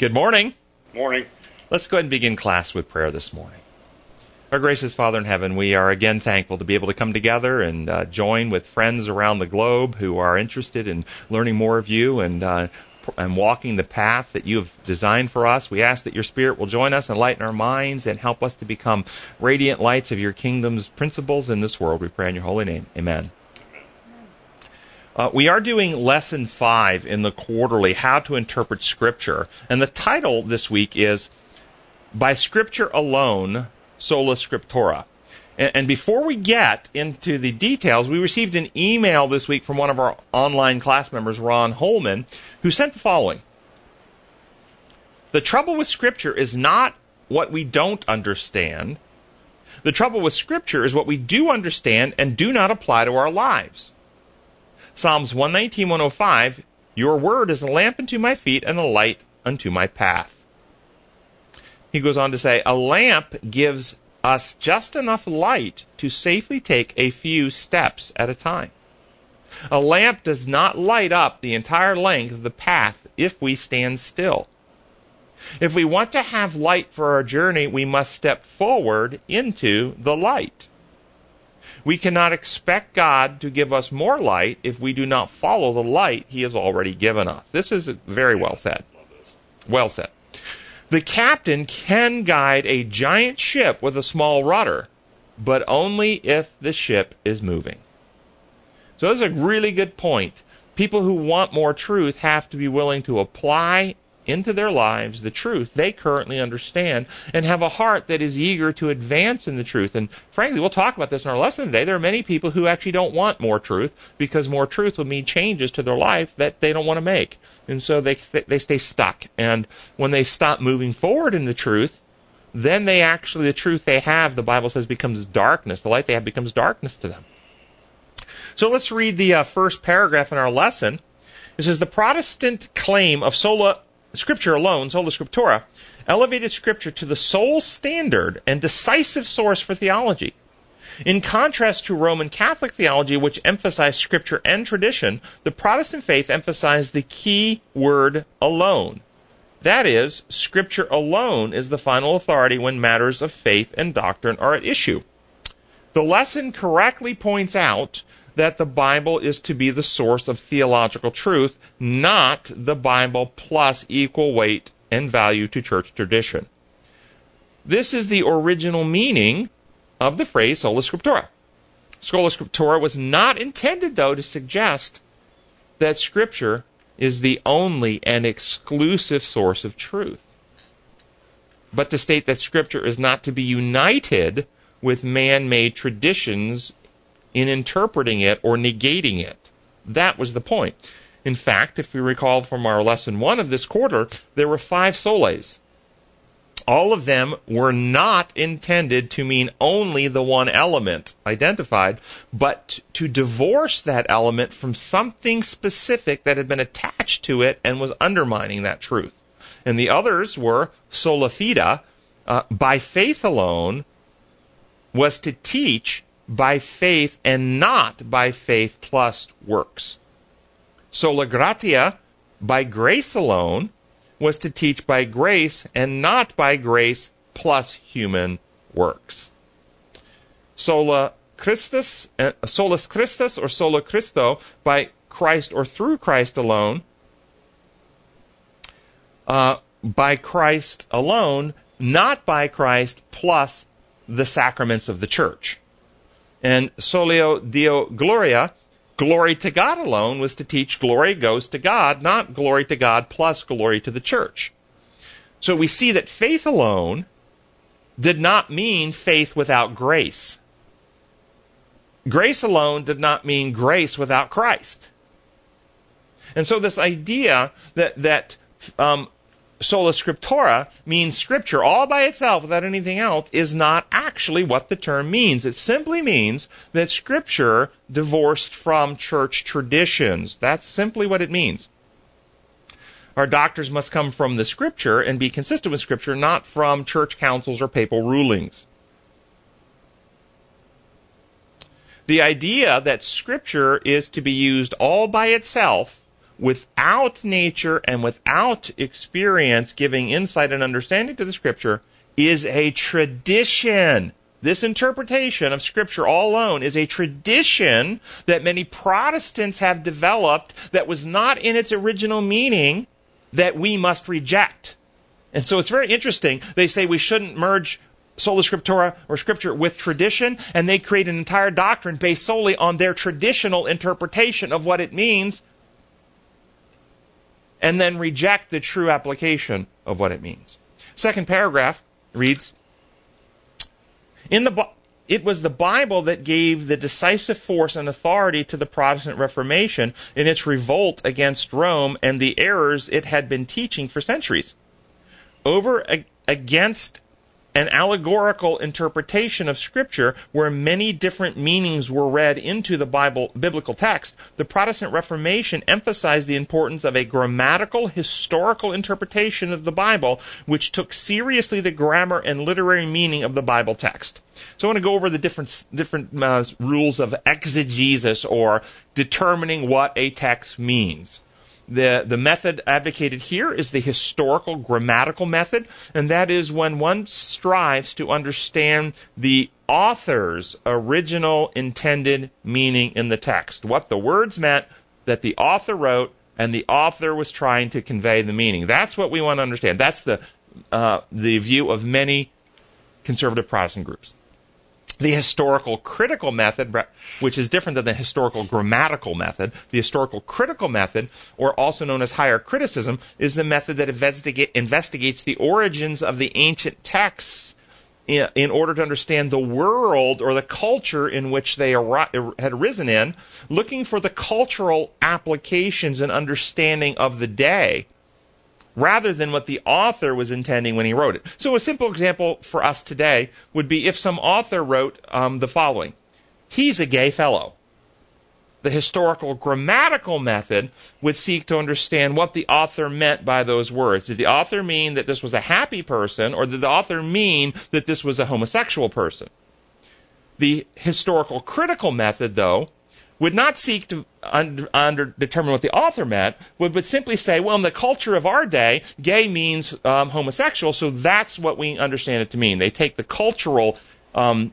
Good morning. Morning. Let's go ahead and begin class with prayer this morning. Our gracious Father in heaven, we are again thankful to be able to come together and uh, join with friends around the globe who are interested in learning more of you and uh, and walking the path that you have designed for us. We ask that your Spirit will join us, enlighten our minds, and help us to become radiant lights of your kingdom's principles in this world. We pray in your holy name. Amen. Uh, we are doing lesson five in the quarterly, How to Interpret Scripture. And the title this week is By Scripture Alone, Sola Scriptura. And, and before we get into the details, we received an email this week from one of our online class members, Ron Holman, who sent the following The trouble with Scripture is not what we don't understand. The trouble with Scripture is what we do understand and do not apply to our lives. Psalms 119, 105 Your word is a lamp unto my feet and a light unto my path. He goes on to say, A lamp gives us just enough light to safely take a few steps at a time. A lamp does not light up the entire length of the path if we stand still. If we want to have light for our journey, we must step forward into the light. We cannot expect God to give us more light if we do not follow the light He has already given us. This is very well said. Well said. The captain can guide a giant ship with a small rudder, but only if the ship is moving. So, this is a really good point. People who want more truth have to be willing to apply into their lives the truth they currently understand and have a heart that is eager to advance in the truth. And frankly, we'll talk about this in our lesson today. There are many people who actually don't want more truth because more truth will mean changes to their life that they don't want to make. And so they, they stay stuck. And when they stop moving forward in the truth, then they actually, the truth they have, the Bible says, becomes darkness. The light they have becomes darkness to them. So let's read the uh, first paragraph in our lesson. It says, The Protestant claim of sola Scripture alone, sola scriptura, elevated Scripture to the sole standard and decisive source for theology. In contrast to Roman Catholic theology, which emphasized Scripture and tradition, the Protestant faith emphasized the key word alone. That is, Scripture alone is the final authority when matters of faith and doctrine are at issue. The lesson correctly points out that the Bible is to be the source of theological truth, not the Bible plus equal weight and value to church tradition. This is the original meaning of the phrase sola scriptura. Sola scriptura was not intended, though, to suggest that Scripture is the only and exclusive source of truth, but to state that Scripture is not to be united with man made traditions in interpreting it or negating it. That was the point. In fact, if we recall from our lesson one of this quarter, there were five solas. All of them were not intended to mean only the one element identified, but to divorce that element from something specific that had been attached to it and was undermining that truth. And the others were sola fide, uh, by faith alone, was to teach by faith and not by faith plus works. Sola gratia, by grace alone, was to teach by grace and not by grace plus human works. Sola Christus, uh, solus Christus or sola Christo, by Christ or through Christ alone, uh, by Christ alone, not by Christ plus the sacraments of the church. And Soli Deo Gloria, glory to God alone, was to teach glory goes to God, not glory to God plus glory to the church. So we see that faith alone did not mean faith without grace. Grace alone did not mean grace without Christ. And so this idea that that um, sola scriptura means scripture all by itself without anything else is not actually what the term means. It simply means that scripture divorced from church traditions. That's simply what it means. Our doctors must come from the scripture and be consistent with scripture, not from church councils or papal rulings. The idea that scripture is to be used all by itself without nature and without experience giving insight and understanding to the scripture is a tradition. This interpretation of Scripture all alone is a tradition that many Protestants have developed that was not in its original meaning that we must reject. And so it's very interesting. They say we shouldn't merge sola scriptura or scripture with tradition, and they create an entire doctrine based solely on their traditional interpretation of what it means, and then reject the true application of what it means. Second paragraph reads in the it was the Bible that gave the decisive force and authority to the Protestant Reformation in its revolt against Rome and the errors it had been teaching for centuries. Over against an allegorical interpretation of scripture where many different meanings were read into the Bible biblical text, the Protestant Reformation emphasized the importance of a grammatical historical interpretation of the Bible which took seriously the grammar and literary meaning of the Bible text. So I want to go over the different different uh, rules of exegesis or determining what a text means. The, the method advocated here is the historical grammatical method, and that is when one strives to understand the author's original intended meaning in the text, what the words meant that the author wrote and the author was trying to convey the meaning. That's what we want to understand. That's the, uh, the view of many conservative Protestant groups the historical critical method, which is different than the historical grammatical method. The historical critical method, or also known as higher criticism, is the method that investigate, investigates the origins of the ancient texts in, in, order to understand the world or the culture in which they ar- er, had arisen in, looking for the cultural applications and understanding of the day rather than what the author was intending when he wrote it. So, a simple example for us today would be if some author wrote um, the following He's a gay fellow. The historical grammatical method would seek to understand what the author meant by those words. Did the author mean that this was a happy person, or did the author mean that this was a homosexual person? The historical critical method, though, would not seek to under, under determine what the author meant, would, would simply say, well, in the culture of our day, gay means um, homosexual, so that's what we understand it to mean. They take the cultural, um,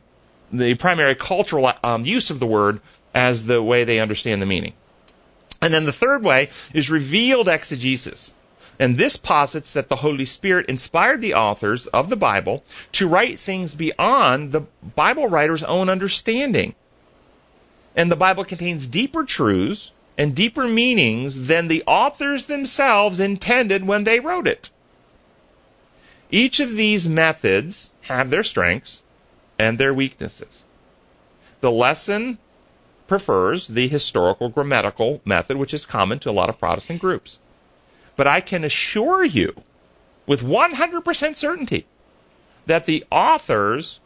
the primary cultural um, use of the word as the way they understand the meaning. And then the third way is revealed exegesis. And this posits that the Holy Spirit inspired the authors of the Bible to write things beyond the Bible writer's own understanding. And the Bible contains deeper truths and deeper meanings than the authors themselves intended when they wrote it. Each of these methods have their strengths and their weaknesses. The lesson prefers the historical grammatical method, which is common to a lot of Protestant groups. But I can assure you with 100% certainty that the authors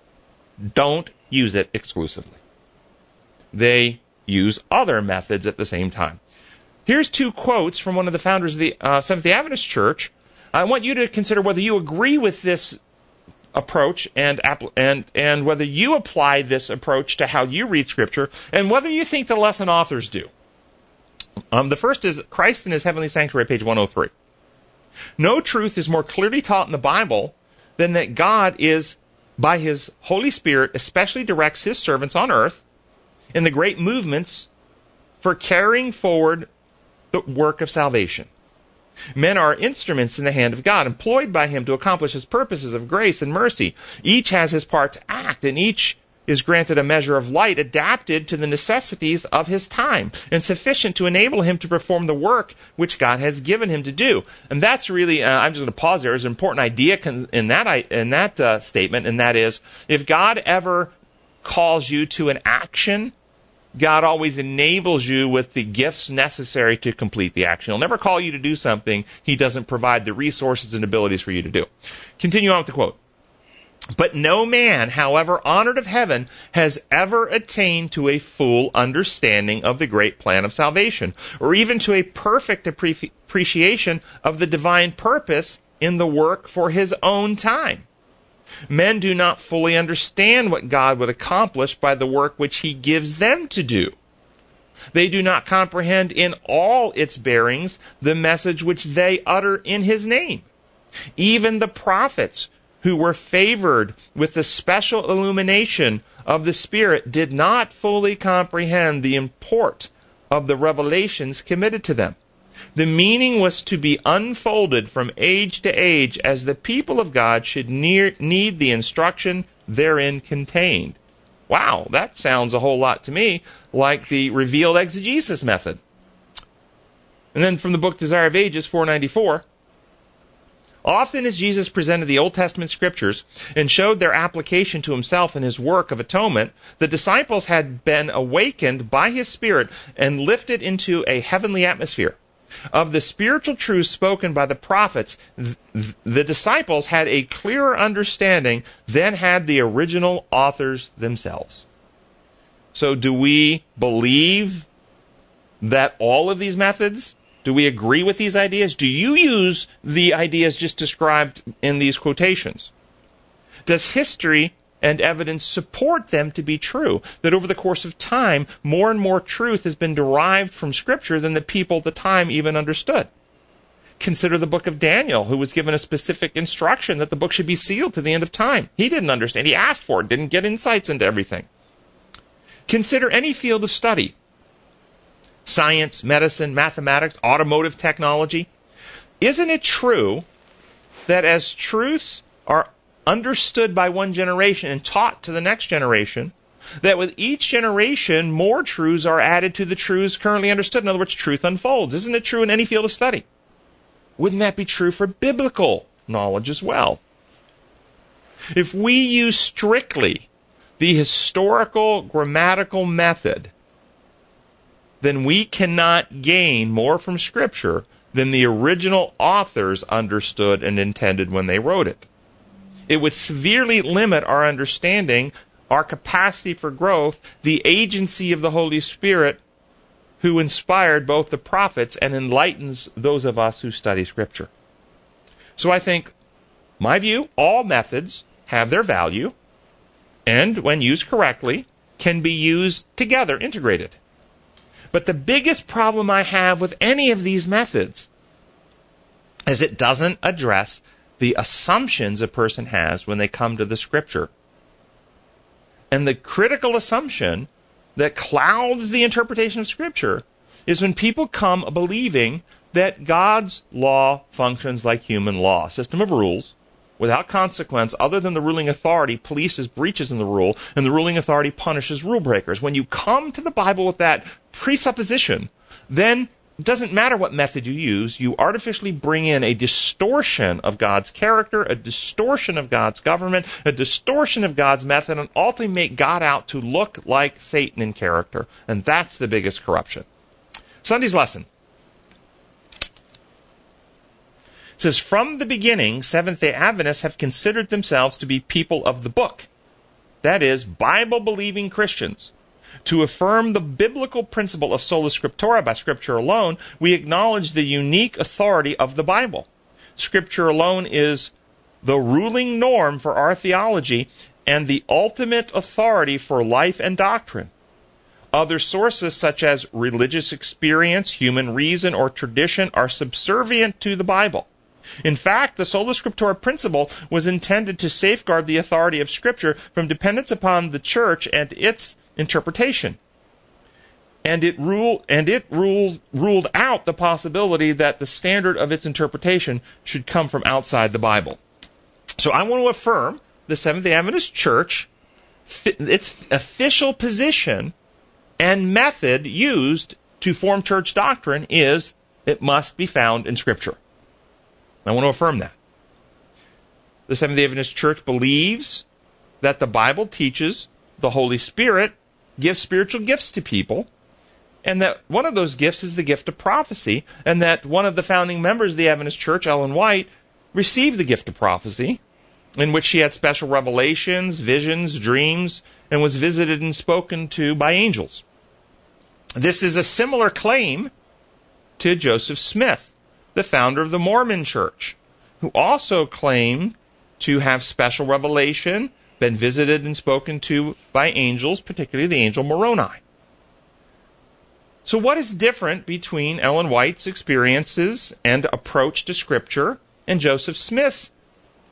don't use it exclusively they use other methods at the same time. Here's two quotes from one of the founders of the uh, Seventh day Adventist Church. I want you to consider whether you agree with this approach and and and whether you apply this approach to how you read Scripture, and whether you think the lesson authors do. Um, the first is Christ in His Heavenly Sanctuary, page 103. No truth is more clearly taught in the Bible than that God is, by His Holy Spirit, especially directs His servants on earth in the great movements for carrying forward the work of salvation. Men are instruments in the hand of God, employed by Him to accomplish His purposes of grace and mercy. Each has his part to act, and each is granted a measure of light adapted to the necessities of his time and sufficient to enable him to perform the work which God has given him to do. And that's really, uh, I'm just going to pause there. There's an important idea in that, in that uh, statement, and that is if God ever calls you to an action, God always enables you with the gifts necessary to complete the action. He'll never call you to do something he doesn't provide the resources and abilities for you to do. Continue on with the quote. But no man, however honored of heaven, has ever attained to a full understanding of the great plan of salvation, or even to a perfect appreciation of the divine purpose in the work for his own time. Men do not fully understand what God would accomplish by the work which He gives them to do. They do not comprehend in all its bearings the message which they utter in his name. Even the prophets who were favored with the special illumination of the Spirit did not fully comprehend the import of the revelations committed to them. The meaning was to be unfolded from age to age as the people of God should near, need the instruction therein contained. Wow, that sounds a whole lot to me like the revealed exegesis method. And then from the book Desire of Ages, 494, Often as Jesus presented the Old Testament scriptures and showed their application to himself and his work of atonement, the disciples had been awakened by his Spirit and lifted into a heavenly atmosphere. Of the spiritual truths spoken by the prophets, th- the disciples had a clearer understanding than had the original authors themselves. So, do we believe that all of these methods do we agree with these ideas? Do you use the ideas just described in these quotations? Does history and evidence support them to be true? That over the course of time, more and more truth has been derived from Scripture than the people at the time even understood? Consider the book of Daniel, who was given a specific instruction that the book should be sealed to the end of time. He didn't understand. He asked for it, didn't get insights into everything. Consider any field of study science, medicine, mathematics, automotive technology. Isn't it true that as truths are understood by one generation and taught to the next generation, that with each generation, more truths are added to the truths currently understood. In other words, truth unfolds. Isn't it true in any field of study? Wouldn't that be true for biblical knowledge as well? If we use strictly the historical grammatical method then we cannot gain more from Scripture than the original authors understood and intended when they wrote it. It would severely limit our understanding, our capacity for growth, the agency of the Holy Spirit who inspired both the prophets and enlightens those of us who study Scripture. So I think, my view, all methods have their value and, when used correctly, can be used together, integrated. But the biggest problem I have with any of these methods is it doesn't address the assumptions a person has when they come to the scripture. And the critical assumption that clouds the interpretation of scripture is when people come believing that God's law functions like human law, system of rules, without consequence other than the ruling authority polices breaches in the rule, and the ruling authority punishes rule breakers. When you come to the Bible with that presupposition, then it doesn't matter what method you use, you artificially bring in a distortion of God's character, a distortion of God's government, a distortion of God's method, and ultimately make God out to look like Satan in character. And that's the biggest corruption. Sunday's lesson says, From the beginning, Seventh day Adventists have considered themselves to be people of the book. That is, Bible believing Christians. To affirm the biblical principle of sola scriptura by Scripture alone, we acknowledge the unique authority of the Bible. Scripture alone is the ruling norm for our theology and the ultimate authority for life and doctrine. Other sources, such as religious experience, human reason, or tradition, are subservient to the Bible. In fact, the sola scriptura principle was intended to safeguard the authority of Scripture from dependence upon the church and its interpretation. And it ruled and it ruled ruled out the possibility that the standard of its interpretation should come from outside the Bible. So I want to affirm the Seventh day Adventist Church its official position and method used to form church doctrine is it must be found in Scripture. I want to affirm that. The Seventh day Adventist Church believes that the Bible teaches the Holy Spirit gives spiritual gifts to people, and that one of those gifts is the gift of prophecy, and that one of the founding members of the Adventist Church, Ellen White, received the gift of prophecy, in which she had special revelations, visions, dreams, and was visited and spoken to by angels. This is a similar claim to Joseph Smith, the founder of the Mormon Church, who also claimed to have special revelation, been visited and spoken to by angels, particularly the angel Moroni. So, what is different between Ellen White's experiences and approach to Scripture and Joseph Smith's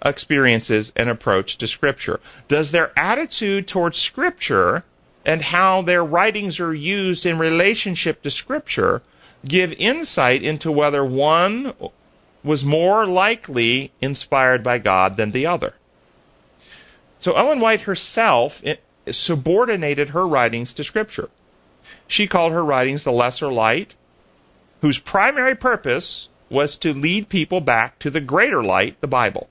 experiences and approach to Scripture? Does their attitude towards Scripture and how their writings are used in relationship to Scripture give insight into whether one was more likely inspired by God than the other? So, Ellen White herself eh, subordinated her writings to Scripture. She called her writings the Lesser Light, whose primary purpose was to lead people back to the greater light, the Bible.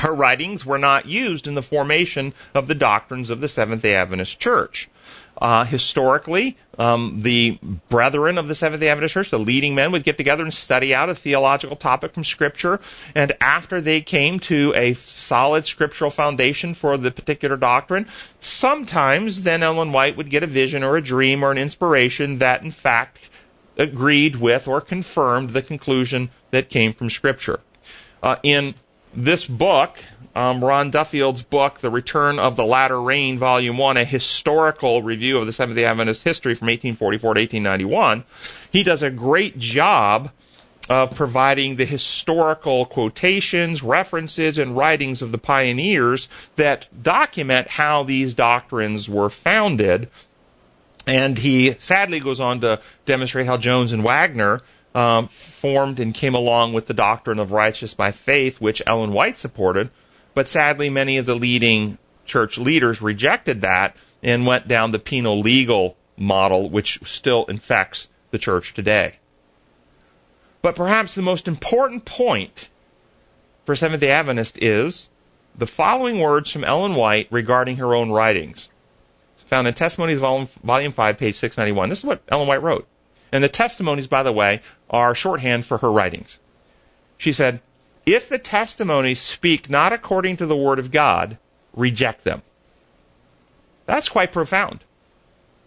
Her writings were not used in the formation of the doctrines of the Seventh day Adventist Church. Uh, historically, um, the brethren of the Seventh day Adventist Church, the leading men, would get together and study out a theological topic from Scripture. And after they came to a solid scriptural foundation for the particular doctrine, sometimes then Ellen White would get a vision or a dream or an inspiration that, in fact, agreed with or confirmed the conclusion that came from Scripture. Uh, in this book, um, Ron Duffield's book, The Return of the Latter Rain, Volume 1, a historical review of the Seventh day Adventist history from 1844 to 1891, he does a great job of providing the historical quotations, references, and writings of the pioneers that document how these doctrines were founded. And he sadly goes on to demonstrate how Jones and Waggoner um, formed and came along with the doctrine of righteous by faith, which Ellen White supported, but sadly, many of the leading church leaders rejected that and went down the penal legal model, which still infects the church today. But perhaps the most important point for Seventh day Adventist is the following words from Ellen White regarding her own writings. It's found in Testimonies, volume, volume 5, page 691. This is what Ellen White wrote. And the testimonies, by the way, are shorthand for her writings. She said, if the testimonies speak not according to the word of God, reject them. That's quite profound.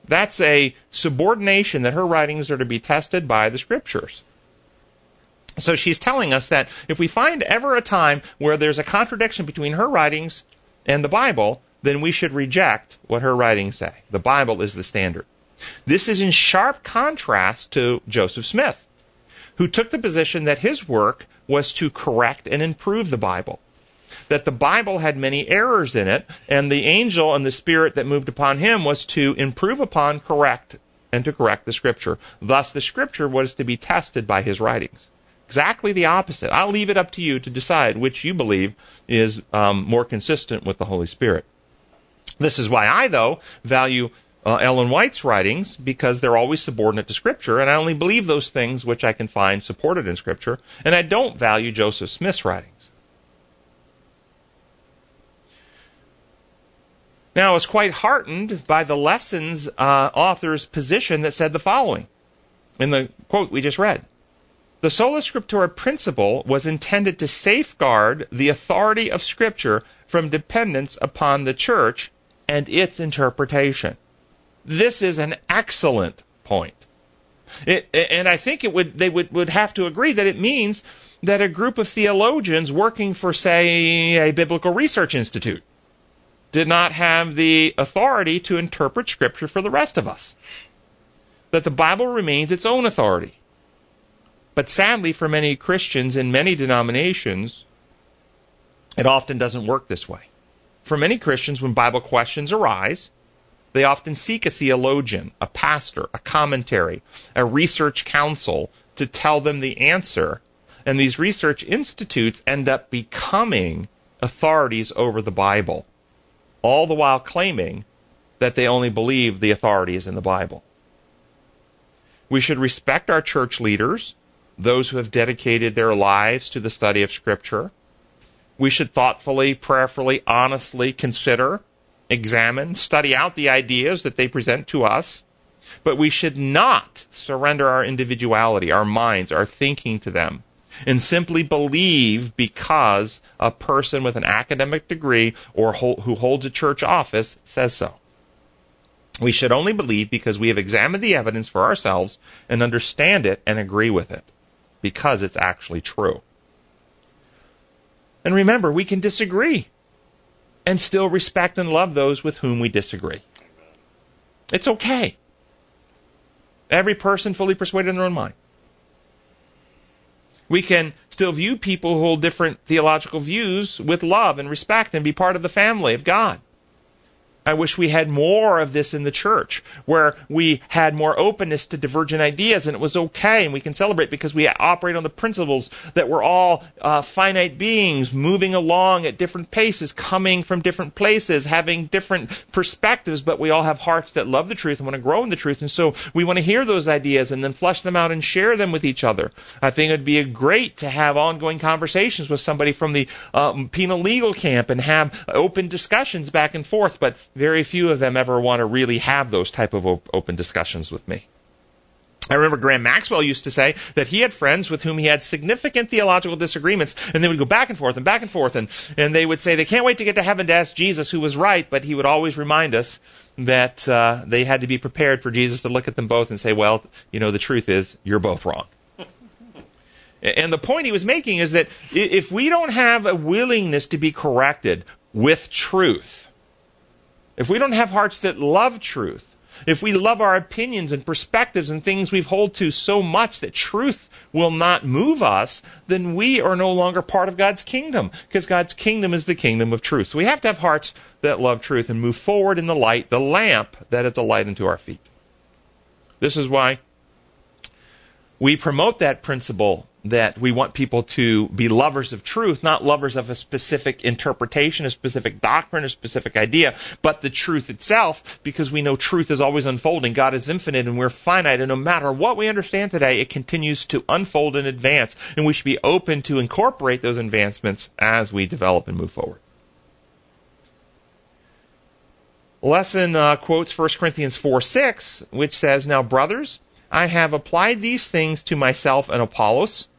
That's a subordination that her writings are to be tested by the scriptures. So she's telling us that if we find ever a time where there's a contradiction between her writings and the Bible, then we should reject what her writings say. The Bible is the standard. This is in sharp contrast to Joseph Smith, who took the position that his work was to correct and improve the Bible. That the Bible had many errors in it, and the angel and the spirit that moved upon him was to improve upon, correct, and to correct the Scripture. Thus, the Scripture was to be tested by his writings. Exactly the opposite. I'll leave it up to you to decide which you believe is um, more consistent with the Holy Spirit. This is why I, though, value uh, Ellen White's writings because they're always subordinate to Scripture, and I only believe those things which I can find supported in Scripture, and I don't value Joseph Smith's writings. Now, I was quite heartened by the lessons uh, author's position that said the following in the quote we just read. The sola scriptura principle was intended to safeguard the authority of Scripture from dependence upon the church and its interpretation. This is an excellent point. It, and I think it would they would, would have to agree that it means that a group of theologians working for, say, a biblical research institute did not have the authority to interpret Scripture for the rest of us. That the Bible remains its own authority. But sadly, for many Christians in many denominations, it often doesn't work this way. For many Christians, when Bible questions arise, they often seek a theologian, a pastor, a commentary, a research council to tell them the answer. And these research institutes end up becoming authorities over the Bible, all the while claiming that they only believe the authorities in the Bible. We should respect our church leaders, those who have dedicated their lives to the study of Scripture. We should thoughtfully, prayerfully, honestly consider examine, study out the ideas that they present to us, but we should not surrender our individuality, our minds, our thinking to them, and simply believe because a person with an academic degree or who holds a church office says so. We should only believe because we have examined the evidence for ourselves and understand it and agree with it, because it's actually true. And remember, we can disagree and still respect and love those with whom we disagree. It's okay. Every person fully persuaded in their own mind. We can still view people who hold different theological views with love and respect and be part of the family of God. I wish we had more of this in the church, where we had more openness to divergent ideas and it was okay and we can celebrate because we operate on the principles that we're all uh, finite beings moving along at different paces, coming from different places, having different perspectives, but we all have hearts that love the truth and want to grow in the truth. And so we want to hear those ideas and then flesh them out and share them with each other. I think it'd be great to have ongoing conversations with somebody from the um, penal legal camp and have open discussions back and forth, but very few of them ever want to really have those type of op- open discussions with me. I remember Graham Maxwell used to say that he had friends with whom he had significant theological disagreements, and they would go back and forth and back and forth, and, and they would say they can't wait to get to heaven to ask Jesus who was right, but he would always remind us that uh, they had to be prepared for Jesus to look at them both and say, well, you know, the truth is, you're both wrong. and the point he was making is that if we don't have a willingness to be corrected with truth, if we don't have hearts that love truth, if we love our opinions and perspectives and things we hold to so much that truth will not move us, then we are no longer part of God's kingdom because God's kingdom is the kingdom of truth. So we have to have hearts that love truth and move forward in the light, the lamp that is a light unto our feet. This is why we promote that principle that we want people to be lovers of truth, not lovers of a specific interpretation, a specific doctrine, a specific idea, but the truth itself, because we know truth is always unfolding. God is infinite and we're finite, and no matter what we understand today, it continues to unfold and advance, and we should be open to incorporate those advancements as we develop and move forward. Lesson uh, quotes 1 Corinthians 4 6, which says, Now, brothers, I have applied these things to myself and Apollos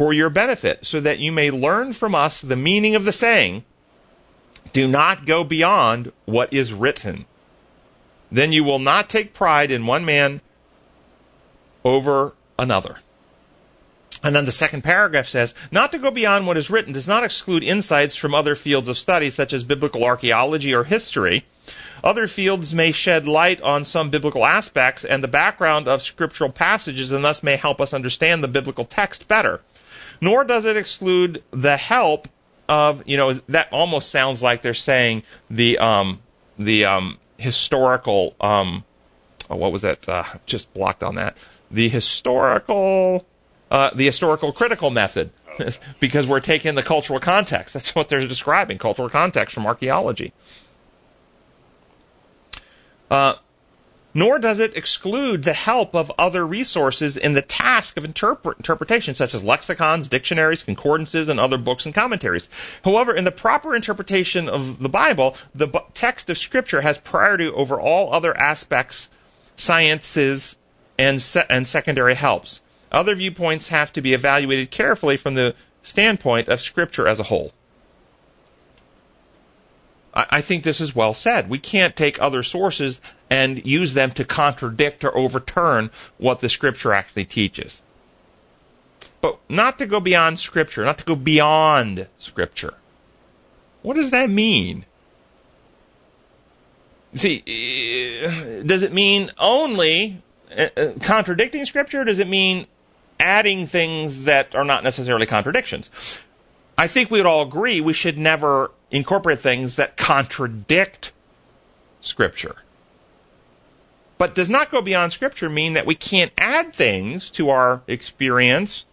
for your benefit, so that you may learn from us the meaning of the saying, Do not go beyond what is written. Then you will not take pride in one man over another. And then the second paragraph says, not to go beyond what is written does not exclude insights from other fields of study, such as biblical archaeology or history. Other fields may shed light on some biblical aspects and the background of scriptural passages and thus may help us understand the biblical text better nor does it exclude the help of you know that almost sounds like they're saying the um, the um, historical um, oh, what was that? Uh, just blocked on that. The historical uh, the historical critical method. Because we're taking the cultural context. That's what they're describing cultural context from archaeology. Uh, nor does it exclude the help of other resources in the task of interpret- interpretation, such as lexicons, dictionaries, concordances, and other books and commentaries. However, in the proper interpretation of the Bible, the text of Scripture has priority over all other aspects, sciences, and, se- and secondary helps. Other viewpoints have to be evaluated carefully from the standpoint of Scripture as a whole. I think this is well said. We can't take other sources and use them to contradict or overturn what the scripture actually teaches. But not to go beyond scripture, not to go beyond scripture. What does that mean? See, eh, does it mean only eh, eh, contradicting scripture? does it mean adding things that are not necessarily contradictions? I think we would all agree we should never incorporate things that contradict Scripture. But does not go beyond Scripture mean that we can't add things to our experience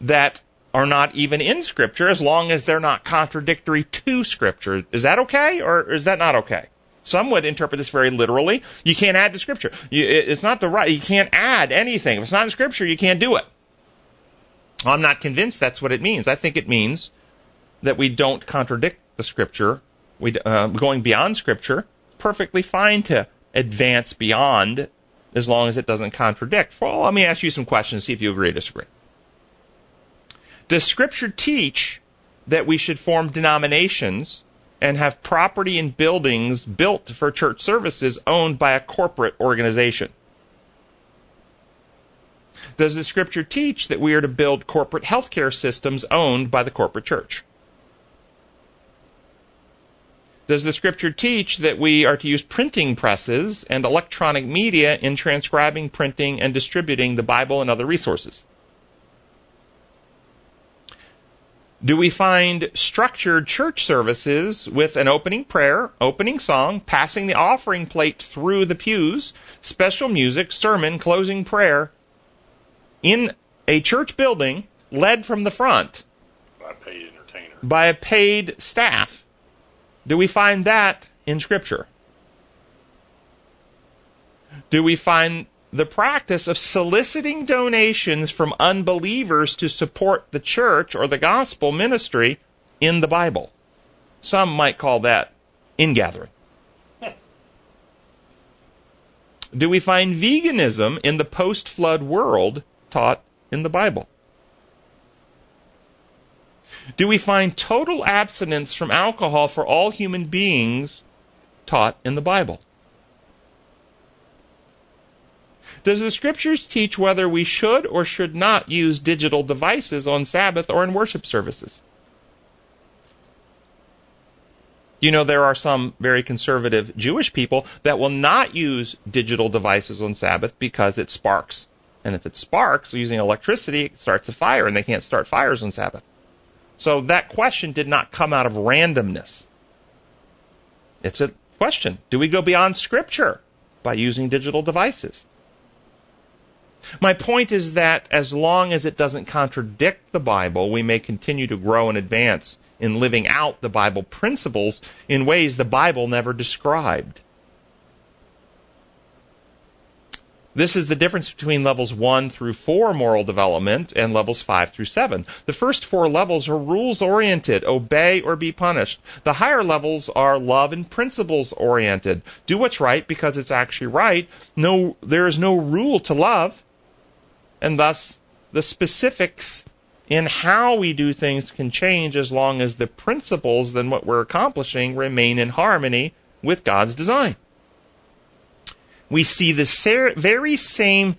that are not even in Scripture as long as they're not contradictory to Scripture. Is that okay or is that not okay? Some would interpret this very literally. You can't add to Scripture. You, it's not the right. You can't add anything. If it's not in Scripture, you can't do it. I'm not convinced that's what it means. I think it means that we don't contradict the scripture, we uh, going beyond scripture, perfectly fine to advance beyond as long as it doesn't contradict. Well, let me ask you some questions, see if you agree or disagree. Does scripture teach that we should form denominations and have property and buildings built for church services owned by a corporate organization? Does the scripture teach that we are to build corporate healthcare systems owned by the corporate church? Does the scripture teach that we are to use printing presses and electronic media in transcribing, printing, and distributing the Bible and other resources? Do we find structured church services with an opening prayer, opening song, passing the offering plate through the pews, special music, sermon, closing prayer in a church building led from the front by a paid entertainer? by a paid staff? Do we find that in Scripture? Do we find the practice of soliciting donations from unbelievers to support the church or the gospel ministry in the Bible? Some might call that ingathering. Do we find veganism in the post flood world taught in the Bible? Do we find total abstinence from alcohol for all human beings taught in the Bible? Does the scriptures teach whether we should or should not use digital devices on Sabbath or in worship services? You know, there are some very conservative Jewish people that will not use digital devices on Sabbath because it sparks. And if it sparks using electricity, it starts a fire, and they can't start fires on Sabbath. So that question did not come out of randomness. It's a question. Do we go beyond Scripture by using digital devices? My point is that as long as it doesn't contradict the Bible, we may continue to grow and advance in living out the Bible principles in ways the Bible never described. This is the difference between levels 1 through 4 moral development and levels 5 through 7. The first four levels are rules oriented, obey or be punished. The higher levels are love and principles oriented. Do what's right because it's actually right. No there is no rule to love. And thus the specifics in how we do things can change as long as the principles then what we're accomplishing remain in harmony with God's design we see the ser- very same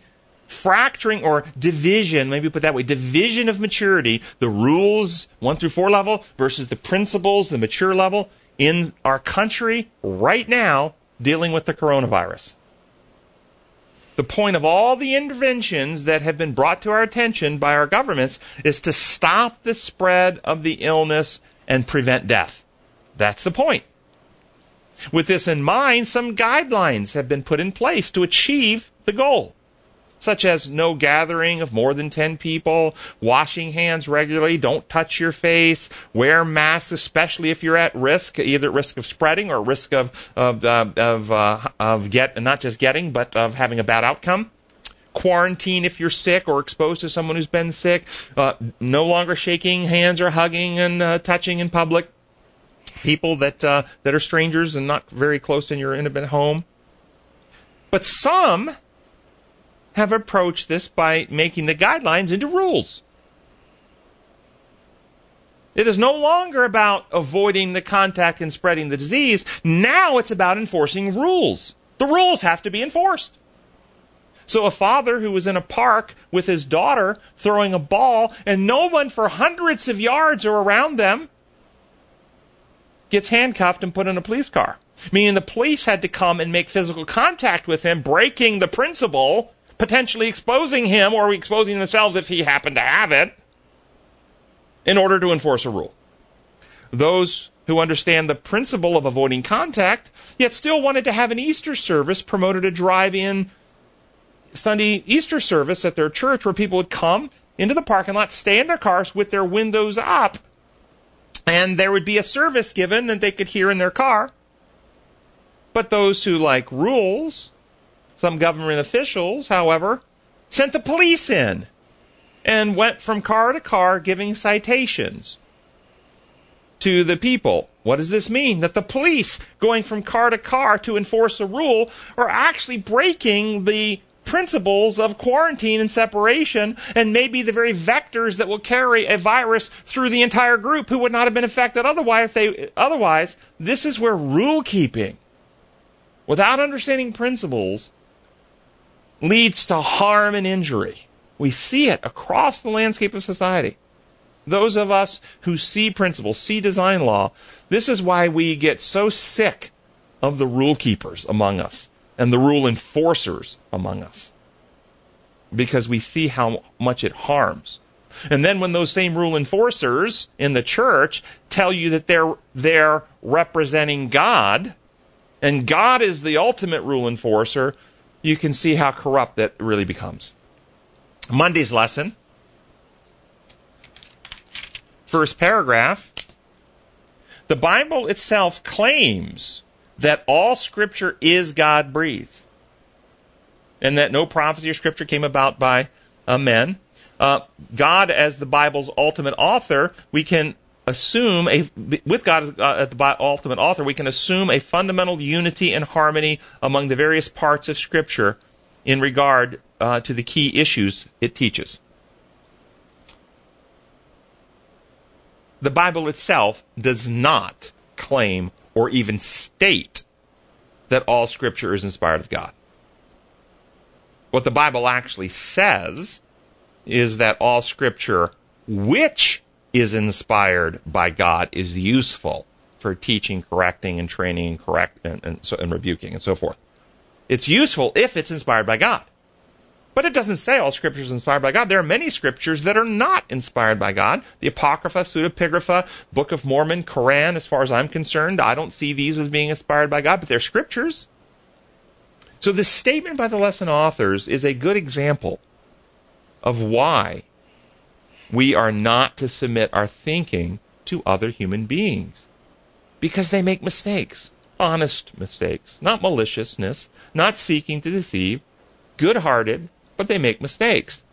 fracturing or division, maybe put that way, division of maturity, the rules, one through four level versus the principles, the mature level, in our country right now dealing with the coronavirus. The point of all the interventions that have been brought to our attention by our governments is to stop the spread of the illness and prevent death. That's the point. With this in mind, some guidelines have been put in place to achieve the goal, such as no gathering of more than 10 people, washing hands regularly, don't touch your face, wear masks, especially if you're at risk, either at risk of spreading or risk of, of, uh, of, uh, of get, not just getting, but of having a bad outcome. Quarantine if you're sick or exposed to someone who's been sick, uh, no longer shaking hands or hugging and uh, touching in public people that uh, that are strangers and not very close in your intimate home. But some have approached this by making the guidelines into rules. It is no longer about avoiding the contact and spreading the disease. Now it's about enforcing rules. The rules have to be enforced. So a father who was in a park with his daughter throwing a ball and no one for hundreds of yards are around them gets handcuffed and put in a police car. Meaning the police had to come and make physical contact with him, breaking the principle, potentially exposing him or exposing themselves if he happened to have it, in order to enforce a rule. Those who understand the principle of avoiding contact, yet still wanted to have an Easter service, promoted a drive in Sunday Easter service at their church where people would come into the parking lot, stay in their cars with their windows up, and there would be a service given that they could hear in their car. But those who like rules, some government officials, however, sent the police in and went from car to car giving citations to the people. What does this mean? That the police going from car to car to enforce a rule are actually breaking the principles of quarantine and separation and maybe the very vectors that will carry a virus through the entire group who would not have been affected otherwise they otherwise this is where rule keeping without understanding principles leads to harm and injury. We see it across the landscape of society. Those of us who see principles, see design law, this is why we get so sick of the rule keepers among us and the rule enforcers among us. Because we see how much it harms. And then when those same rule enforcers in the church tell you that they're they're representing God and God is the ultimate rule enforcer, you can see how corrupt that really becomes. Monday's lesson first paragraph the Bible itself claims that all scripture is God breathed and that no prophecy or scripture came about by men. Uh, God, as the Bible's ultimate author, we can assume a with God as uh, the ultimate author, we can assume a fundamental unity and harmony among the various parts of Scripture in regard uh, to the key issues it teaches. The Bible itself does not claim or even state that all Scripture is inspired of God. What the Bible actually says is that all Scripture, which is inspired by God, is useful for teaching, correcting, and training, and correct and, and, so, and rebuking, and so forth. It's useful if it's inspired by God. But it doesn't say all scriptures inspired by God. There are many scriptures that are not inspired by God. The Apocrypha, Pseudepigrapha, Book of Mormon, Quran, as far as I'm concerned, I don't see these as being inspired by God, but they're scriptures. So this statement by the lesson authors is a good example of why we are not to submit our thinking to other human beings. Because they make mistakes. Honest mistakes. Not maliciousness. Not seeking to deceive. Good hearted but they make mistakes.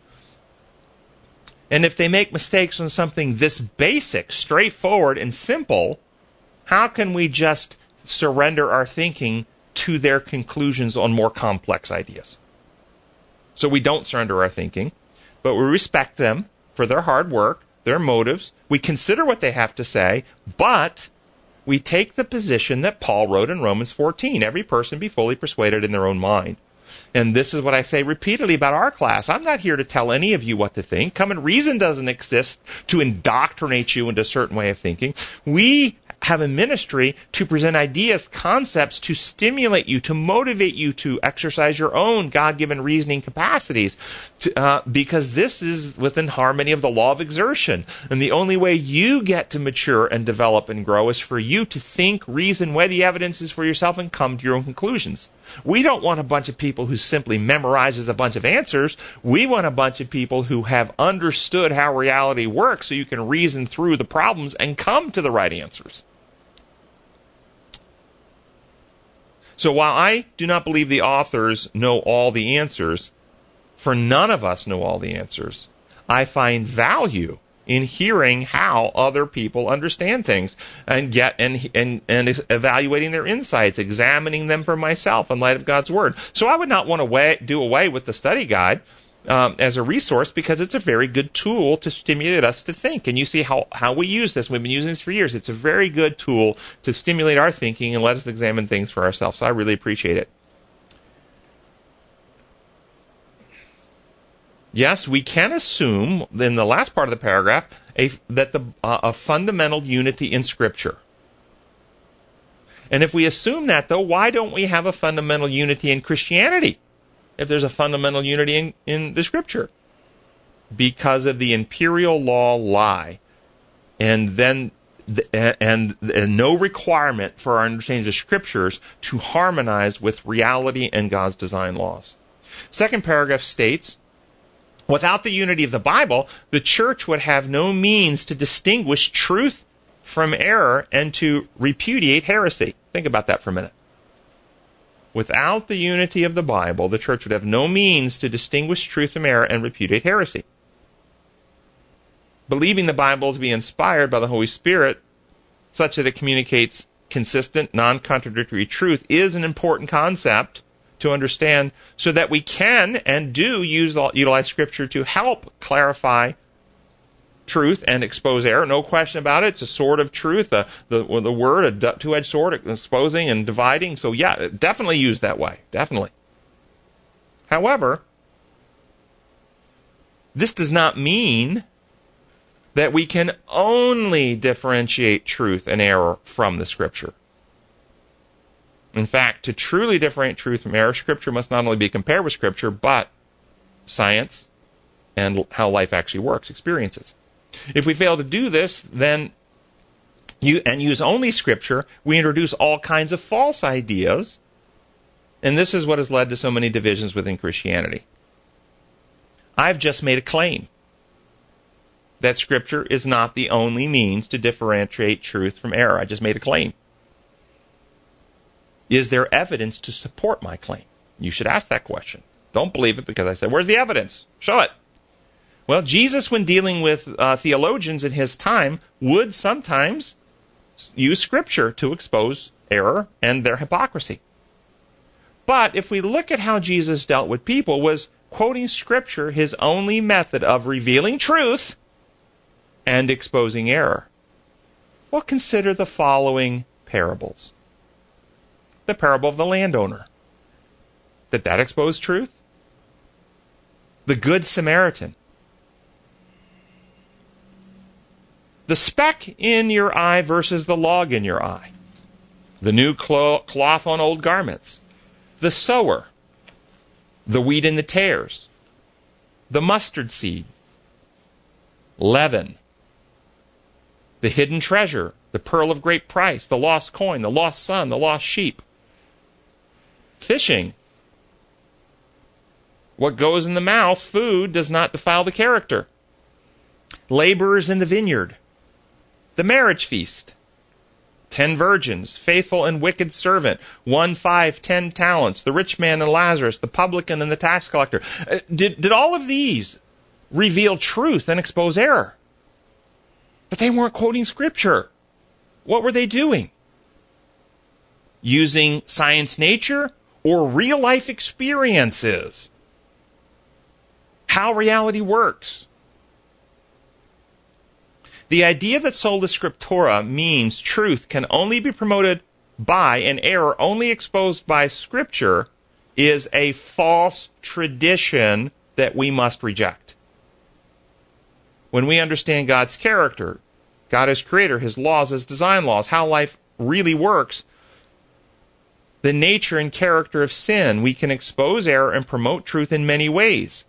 And if they make mistakes on something this basic, straightforward, and simple, how can we just surrender our thinking to their conclusions on more complex ideas? So we don't surrender our thinking, but we respect them for their hard work, their motives. We consider what they have to say, but we take the position that Paul wrote in Romans 14 every person be fully persuaded in their own mind. And this is what I say repeatedly about our class. I'm not here to tell any of you what to think. Come and Reason doesn't exist to indoctrinate you into a certain way of thinking. We have a ministry to present ideas, concepts to stimulate you, to motivate you to exercise your own God given reasoning capacities, to, uh, because this is within harmony of the law of exertion. And the only way you get to mature and develop and grow is for you to think, reason, weigh the evidences for yourself, and come to your own conclusions. We don't want a bunch of people who simply memorizes a bunch of answers. We want a bunch of people who have understood how reality works so you can reason through the problems and come to the right answers. So while I do not believe the authors know all the answers, for none of us know all the answers, I find value in hearing how other people understand things and get and and and evaluating their insights, examining them for myself in light of God's word. So I would not want to way, do away with the study guide um, as a resource because it's a very good tool to stimulate us to think. And you see how, how we use this. We've been using this for years. It's a very good tool to stimulate our thinking and let us examine things for ourselves. So I really appreciate it. Yes, we can assume in the last part of the paragraph a, that the uh, a fundamental unity in Scripture. And if we assume that, though, why don't we have a fundamental unity in Christianity? if there's a fundamental unity in, in the scripture because of the imperial law lie and then the, and, and no requirement for our understanding of scriptures to harmonize with reality and God's design laws. Second paragraph states Without the unity of the Bible, the church would have no means to distinguish truth from error and to repudiate heresy. Think about that for a minute. Without the unity of the Bible, the church would have no means to distinguish truth from error and repudiate heresy. Believing the Bible to be inspired by the Holy Spirit, such that it communicates consistent, non contradictory truth, is an important concept to understand so that we can and do use, utilize Scripture to help clarify truth and expose error. No question about it. It's a sword of truth. The the, the word, a two edged sword, exposing and dividing. So yeah, definitely used that way. Definitely. However, this does not mean that we can only differentiate truth and error from the Scripture. In fact, to truly differentiate truth from error, Scripture must not only be compared with Scripture, but science and how life actually works, experiences. If we fail to do this, then you, and use only Scripture, we introduce all kinds of false ideas, and this is what has led to so many divisions within Christianity. I've just made a claim that Scripture is not the only means to differentiate truth from error. I just made a claim. Is there evidence to support my claim? You should ask that question. Don't believe it because I said, Where's the evidence? Show it. Well, Jesus, when dealing with uh, theologians in his time, would sometimes use Scripture to expose error and their hypocrisy. But if we look at how Jesus dealt with people, was quoting Scripture his only method of revealing truth and exposing error? Well, consider the following parables. The parable of the landowner. Did that expose truth? The Good Samaritan. The speck in your eye versus the log in your eye. The new cloth on old garments. The sower. The wheat and the tares. The mustard seed. Leaven. The hidden treasure. The pearl of great price. The lost coin. The lost son. The lost sheep. Fishing. What goes in the mouth, food, does not defile the character. Laborers in the vineyard the marriage feast. Ten virgins, faithful and wicked servant, one five, ten talents, the rich man and Lazarus, the publican and the tax collector. Uh, did, did all of these reveal truth and expose error? But they weren't quoting scripture. What were they doing? Using science nature or real life experiences. How reality works. The idea that sola scriptura means truth can only be promoted by and error only exposed by Scripture is a false tradition that we must reject. When we understand God's character, God as creator, his laws as design laws, how life really works, the nature and character of sin, we can expose error and promote truth in many ways.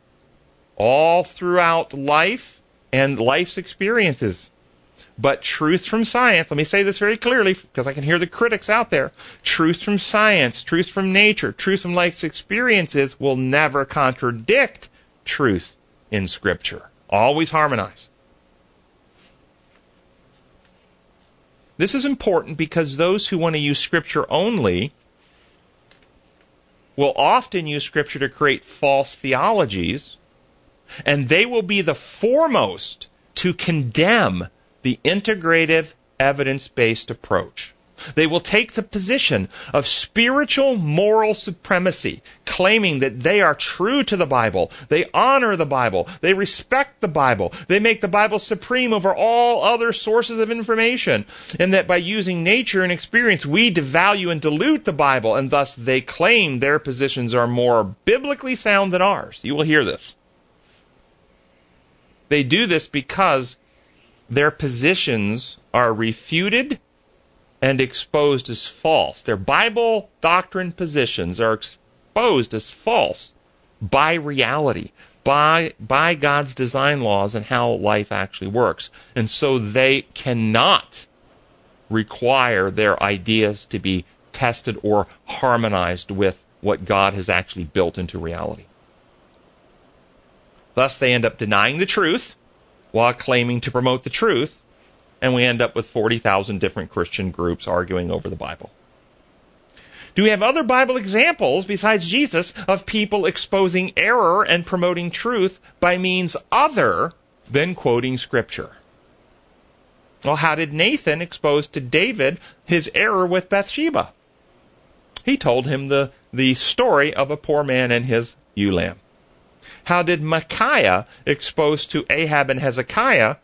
All throughout life and life's experiences. But truth from science, let me say this very clearly because I can hear the critics out there. Truth from science, truth from nature, truth from life's experiences will never contradict truth in Scripture. Always harmonize. This is important because those who want to use Scripture only will often use Scripture to create false theologies, and they will be the foremost to condemn the integrative evidence based approach. They will take the position of spiritual moral supremacy, claiming that they are true to the Bible. They honor the Bible. They respect the Bible. They make the Bible supreme over all other sources of information. And that by using nature and experience, we devalue and dilute the Bible. And thus they claim their positions are more biblically sound than ours. You will hear this. They do this because their positions are refuted and exposed as false. Their Bible doctrine positions are exposed as false by reality, by, by God's design laws and how life actually works. And so they cannot require their ideas to be tested or harmonized with what God has actually built into reality. Thus, they end up denying the truth while claiming to promote the truth, and we end up with 40,000 different Christian groups arguing over the Bible. Do we have other Bible examples besides Jesus of people exposing error and promoting truth by means other than quoting Scripture? Well, how did Nathan expose to David his error with Bathsheba? He told him the, the story of a poor man and his ewe lamb. How did Micaiah expose to Ahab and Hezekiah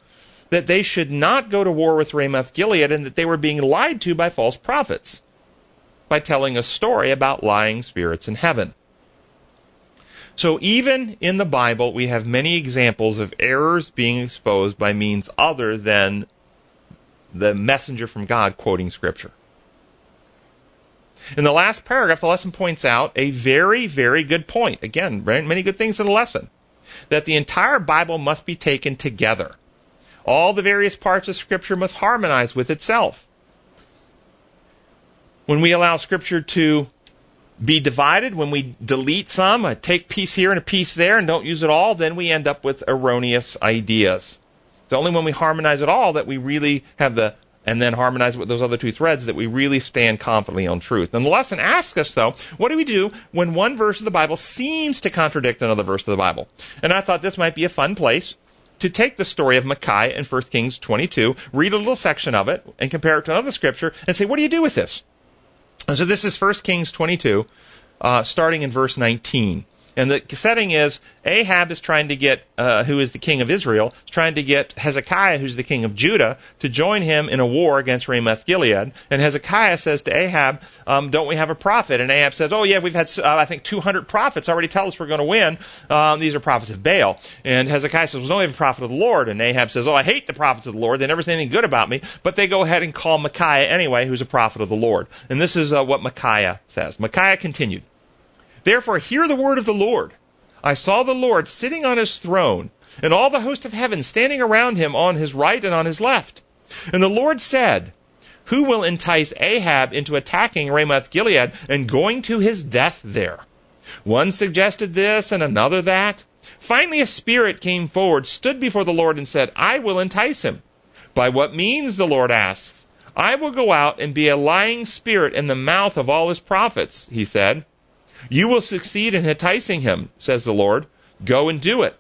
that they should not go to war with Ramoth Gilead and that they were being lied to by false prophets? By telling a story about lying spirits in heaven. So even in the Bible, we have many examples of errors being exposed by means other than the messenger from God quoting Scripture. In the last paragraph, the lesson points out a very, very good point. Again, many good things in the lesson. That the entire Bible must be taken together. All the various parts of Scripture must harmonize with itself. When we allow Scripture to be divided, when we delete some, a take piece here and a piece there, and don't use it all, then we end up with erroneous ideas. It's only when we harmonize it all that we really have the, and then harmonize with those other two threads that we really stand confidently on truth. And the lesson asks us, though, what do we do when one verse of the Bible seems to contradict another verse of the Bible? And I thought this might be a fun place to take the story of Micaiah in 1 Kings 22, read a little section of it, and compare it to another scripture, and say, what do you do with this? And so this is 1 Kings 22, uh, starting in verse 19. And the setting is Ahab is trying to get, uh, who is the king of Israel, is trying to get Hezekiah, who's the king of Judah, to join him in a war against Ramoth Gilead. And Hezekiah says to Ahab, um, "Don't we have a prophet?" And Ahab says, "Oh yeah, we've had, uh, I think, 200 prophets already tell us we're going to win. Um, these are prophets of Baal." And Hezekiah says, "Well, no, we have a prophet of the Lord." And Ahab says, "Oh, I hate the prophets of the Lord. They never say anything good about me." But they go ahead and call Micaiah anyway, who's a prophet of the Lord. And this is uh, what Micaiah says. Micaiah continued. Therefore, hear the word of the Lord. I saw the Lord sitting on his throne, and all the host of heaven standing around him on his right and on his left. And the Lord said, Who will entice Ahab into attacking Ramoth Gilead and going to his death there? One suggested this and another that. Finally, a spirit came forward, stood before the Lord, and said, I will entice him. By what means? the Lord asks. I will go out and be a lying spirit in the mouth of all his prophets, he said. You will succeed in enticing him, says the Lord. Go and do it.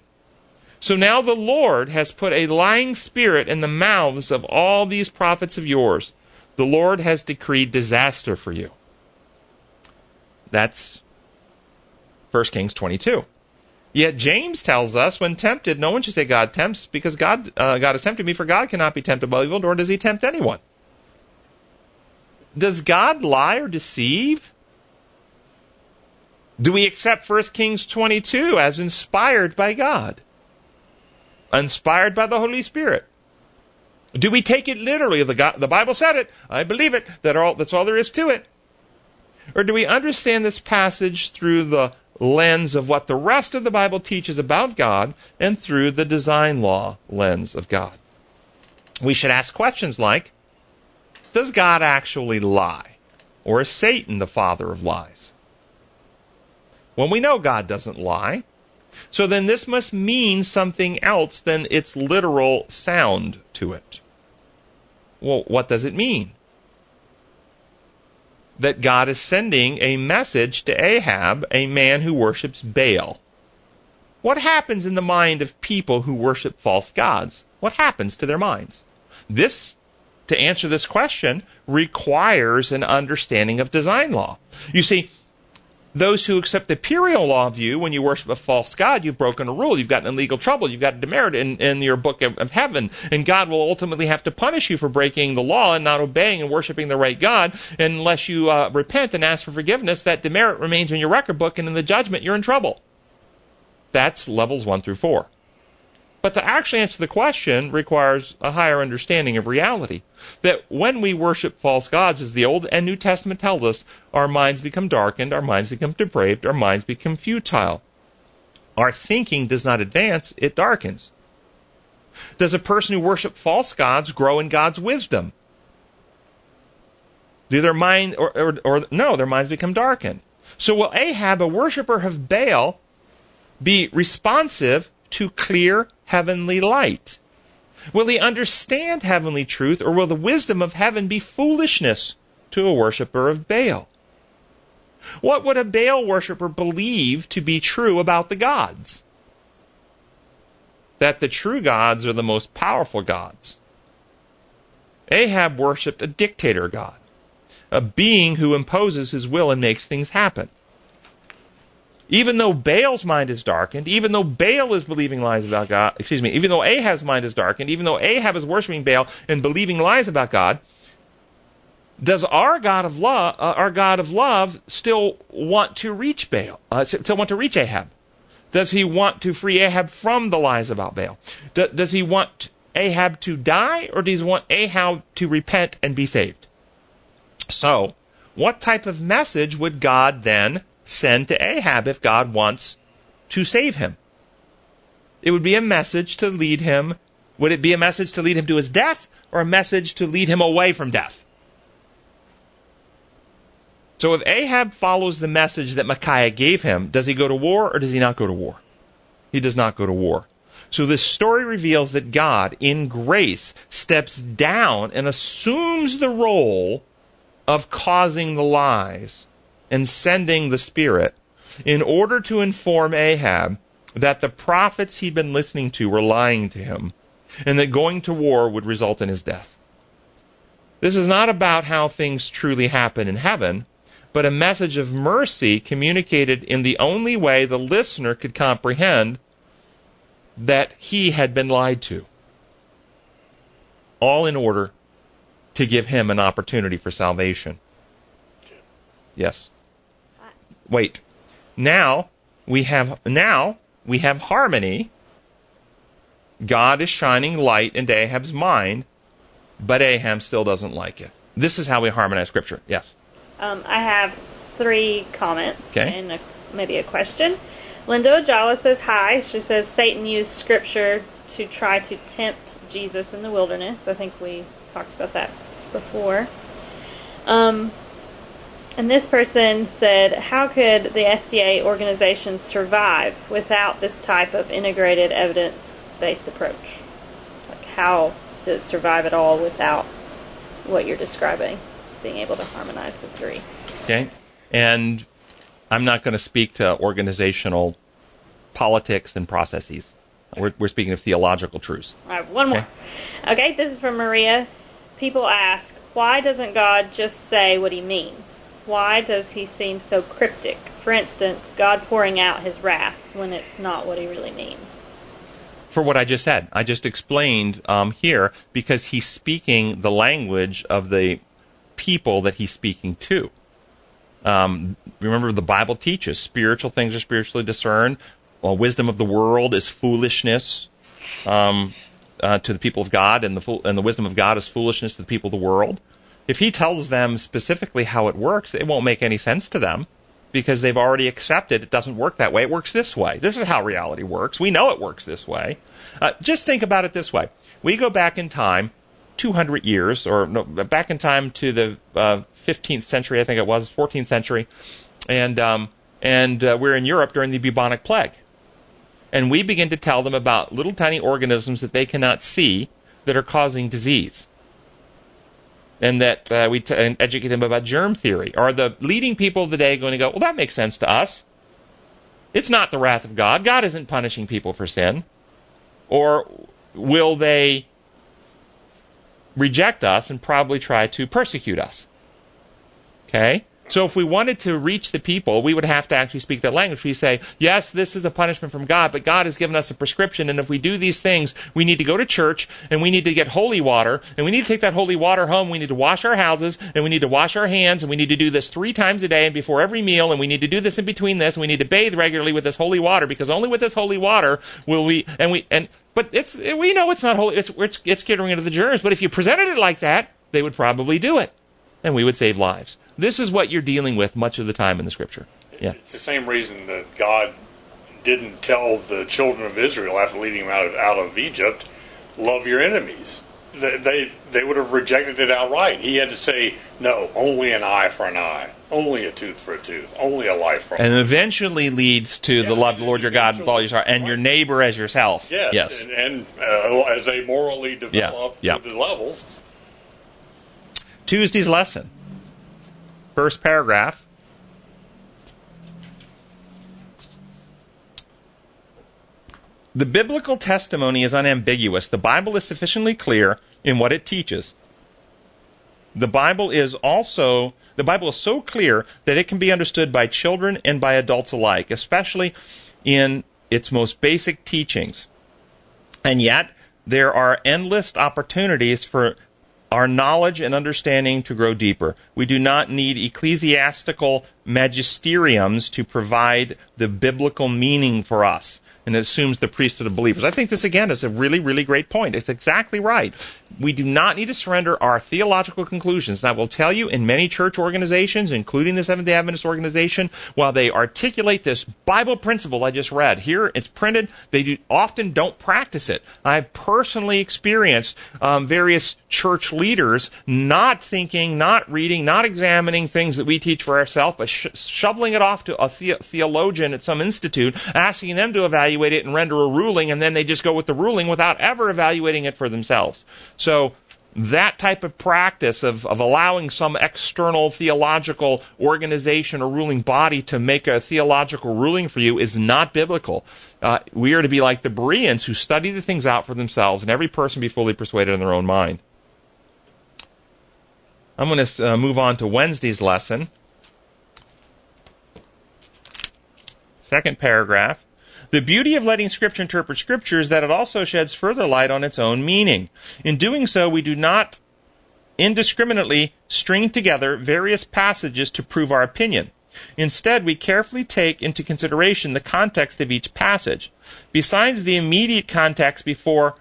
So now the Lord has put a lying spirit in the mouths of all these prophets of yours. The Lord has decreed disaster for you. That's 1 Kings 22. Yet James tells us, when tempted, no one should say God tempts, because God, uh, God has tempted me, for God cannot be tempted by evil, nor does he tempt anyone. Does God lie or deceive? Do we accept 1 Kings 22 as inspired by God? Inspired by the Holy Spirit? Do we take it literally? The, God, the Bible said it. I believe it. That all, that's all there is to it. Or do we understand this passage through the lens of what the rest of the Bible teaches about God and through the design law lens of God? We should ask questions like Does God actually lie? Or is Satan the father of lies? When we know God doesn't lie. So then this must mean something else than its literal sound to it. Well, what does it mean? That God is sending a message to Ahab, a man who worships Baal. What happens in the mind of people who worship false gods? What happens to their minds? This, to answer this question, requires an understanding of design law. You see, those who accept the imperial law view, when you worship a false god, you've broken a rule, you've gotten in legal trouble, you've got demerit in, in your book of, of, heaven, and God will ultimately have to punish you for breaking the law and not obeying and worshiping the right God. And unless you uh, repent and ask for forgiveness, that demerit remains in your record book, and in the judgment, you're in trouble. That's levels one through four. But to actually answer the question requires a higher understanding of reality. That when we worship false gods, as the Old and New Testament tells us, our minds become darkened, our minds become depraved, our minds become futile. Our thinking does not advance, it darkens. Does a person who worships false gods grow in God's wisdom? Do their mind, or, or, or no, their minds become darkened. So will Ahab, a worshiper of Baal, be responsive to clear heavenly light? Will he understand heavenly truth, or will the wisdom of heaven be foolishness to a worshiper of Baal? What would a Baal worshiper believe to be true about the gods? That the true gods are the most powerful gods. Ahab worshipped a dictator god, a being who imposes his will and makes things happen. Even though Baal's mind is darkened, even though Baal is believing lies about God, excuse me, even though Ahab's mind is darkened, even though Ahab is worshiping Baal and believing lies about God, does our God of love, uh, our God of love, still want to reach Baal? Uh, still want to reach Ahab? Does he want to free Ahab from the lies about Baal? Do, does he want Ahab to die, or does he want Ahab to repent and be saved? So, what type of message would God then send to Ahab if God wants to save him? It would be a message to lead him. Would it be a message to lead him to his death, or a message to lead him away from death? So if Ahab follows the message that Micaiah gave him, does he go to war or does he not go to war? He does not go to war. So this story reveals that God, in grace, steps down and assumes the role of causing the lies and sending the Spirit in order to inform Ahab that the prophets he'd been listening to were lying to him and that going to war would result in his death. This is not about how things truly happen in heaven but a message of mercy communicated in the only way the listener could comprehend that he had been lied to. All in order to give him an opportunity for salvation. Yes. Wait. Now we have now we have harmony. God is shining light into Ahab's mind, but Ahab still doesn't like it. This is how we harmonize scripture. Yes. Um, I have three comments Okay. and a, maybe a question. Linda Ojala says hi. She says Satan used scripture to try to tempt Jesus in the wilderness. I think we talked about that before. Um, and this person said, How could the SDA organization survive without this type of integrated evidence based approach? Like, how does it survive at all without what you're describing? Being able to harmonize the three. Okay. And I'm not going to speak to organizational politics and processes. We're, we're speaking of theological truths. All right, one more. Okay, this is from Maria. People ask, why doesn't God just say what he means? Why does he seem so cryptic? For instance, God pouring out his wrath when it's not what he really means. For what I just said, I just explained um, here because he's speaking the language of the people that he's speaking to. Um, remember, the Bible teaches spiritual things are spiritually discerned. Well, wisdom of the world is foolishness um, uh, to the people of God, and the fool- and the wisdom of God is foolishness to the people of the world. If he tells them specifically how it works, it won't make any sense to them because they've already accepted it doesn't work that way. It works this way. This is how reality works. We know it works this way. Uh, just think about it this way: we go back in time 200 years, or no, back in time to the uh, 15th century, I think it was 14th century, and um, and uh, we're in Europe during the bubonic plague, and we begin to tell them about little tiny organisms that they cannot see that are causing disease, and that uh, we t- and educate them about germ theory. Are the leading people of the day going to go? Well, that makes sense to us. It's not the wrath of God. God isn't punishing people for sin, or will they? reject us and probably try to persecute us. Okay? So if we wanted to reach the people, we would have to actually speak that language. We say, yes, this is a punishment from God, but God has given us a prescription, and if we do these things, we need to go to church, and we need to get holy water, and we need to take that holy water home, we need to wash our houses, and we need to wash our hands, and we need to do this three times a day and before every meal, and we need to do this in between this, and we need to bathe regularly with this holy water, because only with this holy water will we, and we, and, but it's, we know it's not holy, it's, it's, it's getting rid of the germs, but if you presented it like that, they would probably do it, and we would save lives. This is what you're dealing with much of the time in the scripture. Yeah. It's the same reason that God didn't tell the children of Israel after leading them out of, out of Egypt, love your enemies. They, they, they would have rejected it outright. He had to say, no, only an eye for an eye, only a tooth for a tooth, only a life for a life. And eventually leads to the love of the Lord your God with all your heart and your neighbor as yourself. Yes, Yes. and, and uh, as they morally develop yeah. to the levels, Tuesday's lesson. First paragraph. The biblical testimony is unambiguous. The Bible is sufficiently clear in what it teaches. The Bible is also the Bible is so clear that it can be understood by children and by adults alike, especially in its most basic teachings. And yet, there are endless opportunities for our knowledge and understanding to grow deeper. We do not need ecclesiastical magisteriums to provide the biblical meaning for us and it assumes the priesthood of believers. I think this again is a really, really great point. It's exactly right. We do not need to surrender our theological conclusions. And I will tell you, in many church organizations, including the Seventh day Adventist organization, while they articulate this Bible principle I just read, here it's printed, they do, often don't practice it. I've personally experienced um, various church leaders not thinking, not reading, not examining things that we teach for ourselves, but sh- shoveling it off to a the- theologian at some institute, asking them to evaluate it and render a ruling, and then they just go with the ruling without ever evaluating it for themselves. So that type of practice of, of allowing some external theological organization or ruling body to make a theological ruling for you is not biblical. Uh, we are to be like the Bereans who study the things out for themselves, and every person be fully persuaded in their own mind. I'm going to uh, move on to Wednesday's lesson. Second paragraph. The beauty of letting Scripture interpret Scripture is that it also sheds further light on its own meaning. In doing so, we do not indiscriminately string together various passages to prove our opinion. Instead, we carefully take into consideration the context of each passage. Besides the immediate context before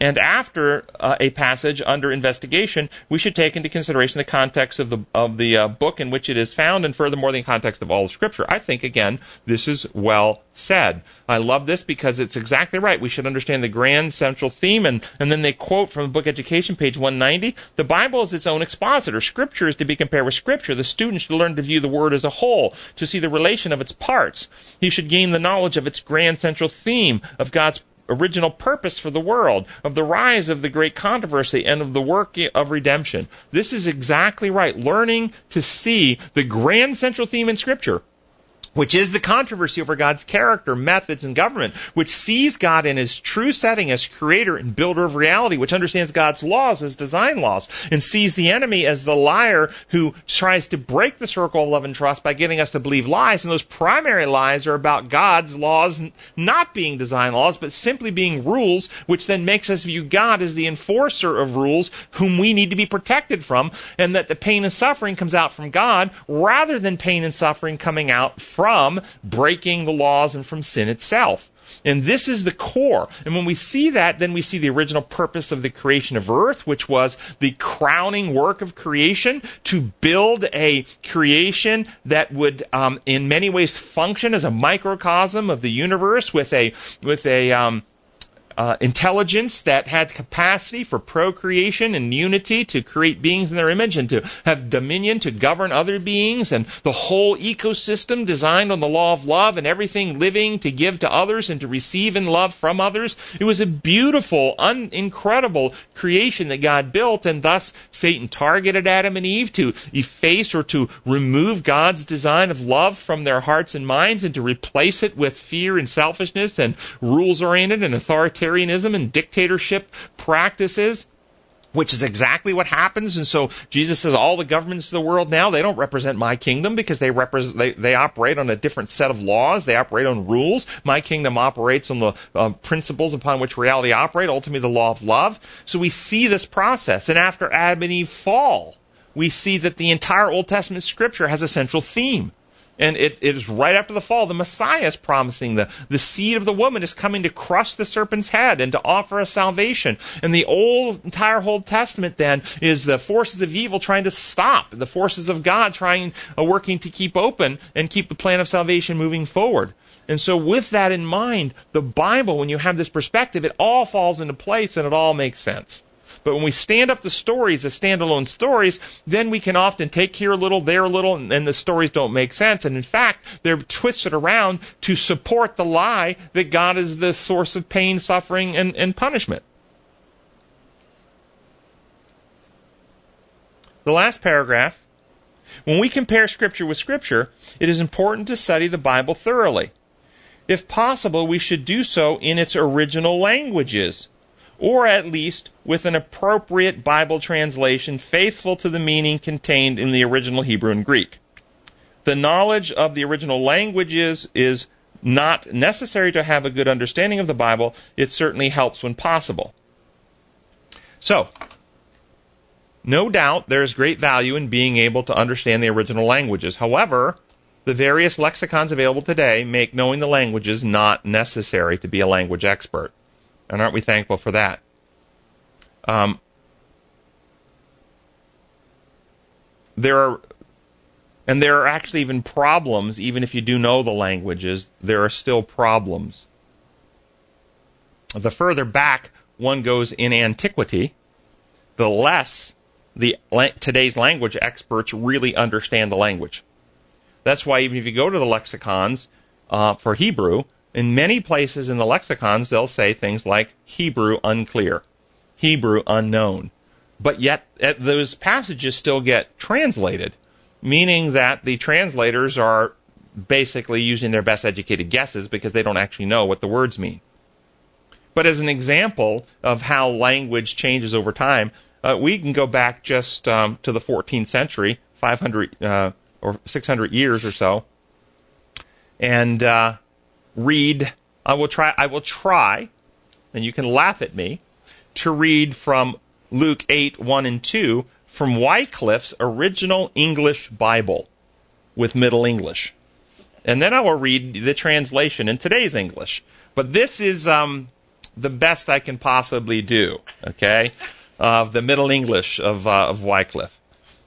and after uh, a passage under investigation, we should take into consideration the context of the of the uh, book in which it is found, and furthermore, the context of all of Scripture. I think again, this is well said. I love this because it's exactly right. We should understand the grand central theme, and and then they quote from the book Education, page 190. The Bible is its own expositor. Scripture is to be compared with Scripture. The student should learn to view the Word as a whole, to see the relation of its parts. He should gain the knowledge of its grand central theme of God's original purpose for the world, of the rise of the great controversy, and of the work of redemption. This is exactly right. Learning to see the grand central theme in Scripture which is the controversy over God's character, methods, and government, which sees God in his true setting as creator and builder of reality, which understands God's laws as design laws, and sees the enemy as the liar who tries to break the circle of love and trust by getting us to believe lies. And those primary lies are about God's laws not being design laws, but simply being rules, which then makes us view God as the enforcer of rules whom we need to be protected from, and that the pain and suffering comes out from God rather than pain and suffering coming out from from breaking the laws and from sin itself. And this is the core. And when we see that, then we see the original purpose of the creation of earth, which was the crowning work of creation to build a creation that would, um, in many ways, function as a microcosm of the universe with a, with a, um, uh, intelligence that had capacity for procreation and unity to create beings in their image and to have dominion to govern other beings and the whole ecosystem designed on the law of love and everything living to give to others and to receive in love from others. It was a beautiful, un- incredible creation that God built and thus Satan targeted Adam and Eve to efface or to remove God's design of love from their hearts and minds and to replace it with fear and selfishness and rules oriented and authoritarian authoritarianism and dictatorship practices which is exactly what happens. And so Jesus says all the governments of the world now, they don't represent my kingdom because they represent, they, they operate on a different set of laws. They operate on rules. My kingdom operates on the uh, principles upon which reality operate, ultimately the law of love. So we see this process. And after Adam and Eve fall, we see that the entire Old Testament scripture has a central theme. And it, it is right after the fall. The Messiah is promising the, the seed of the woman is coming to crush the serpent's head and to offer us salvation. And the old, entire Old Testament then is the forces of evil trying to stop, the forces of God trying, uh, working to keep open and keep the plan of salvation moving forward. And so, with that in mind, the Bible, when you have this perspective, it all falls into place and it all makes sense. But when we stand up the stories as standalone stories, then we can often take here a little, there a little, and, and the stories don't make sense. And in fact, they're twisted around to support the lie that God is the source of pain, suffering, and, and punishment. The last paragraph. When we compare Scripture with Scripture, it is important to study the Bible thoroughly. If possible, we should do so in its original languages or at least with an appropriate Bible translation faithful to the meaning contained in the original Hebrew and Greek. The knowledge of the original languages is not necessary to have a good understanding of the Bible. It certainly helps when possible. So, No doubt there is great value in being able to understand the original languages. However, the various lexicons available today make knowing the languages not necessary to be a language expert. And aren't we thankful for that? Um, there are and there are actually even problems even if you do know the languages there are still problems the further back one goes in antiquity the less the today's language experts really understand the language that's why even if you go to the lexicons uh, for hebrew in many places in the lexicons they'll say things like hebrew unclear hebrew unknown but yet those passages still get translated, meaning that the translators are basically using their best educated guesses because they don't actually know what the words mean. But as an example of how language changes over time, uh, we can go back just um, to the 14th century, 500 uh, or 600 years or so, and uh, read. I will try. I will try, and you can laugh at me, to read from Luke 8, 1 and 2 from Wycliffe's original English Bible with Middle English. And then I will read the translation in today's English. But this is um, the best I can possibly do, okay, of the Middle English of, uh, of Wycliffe.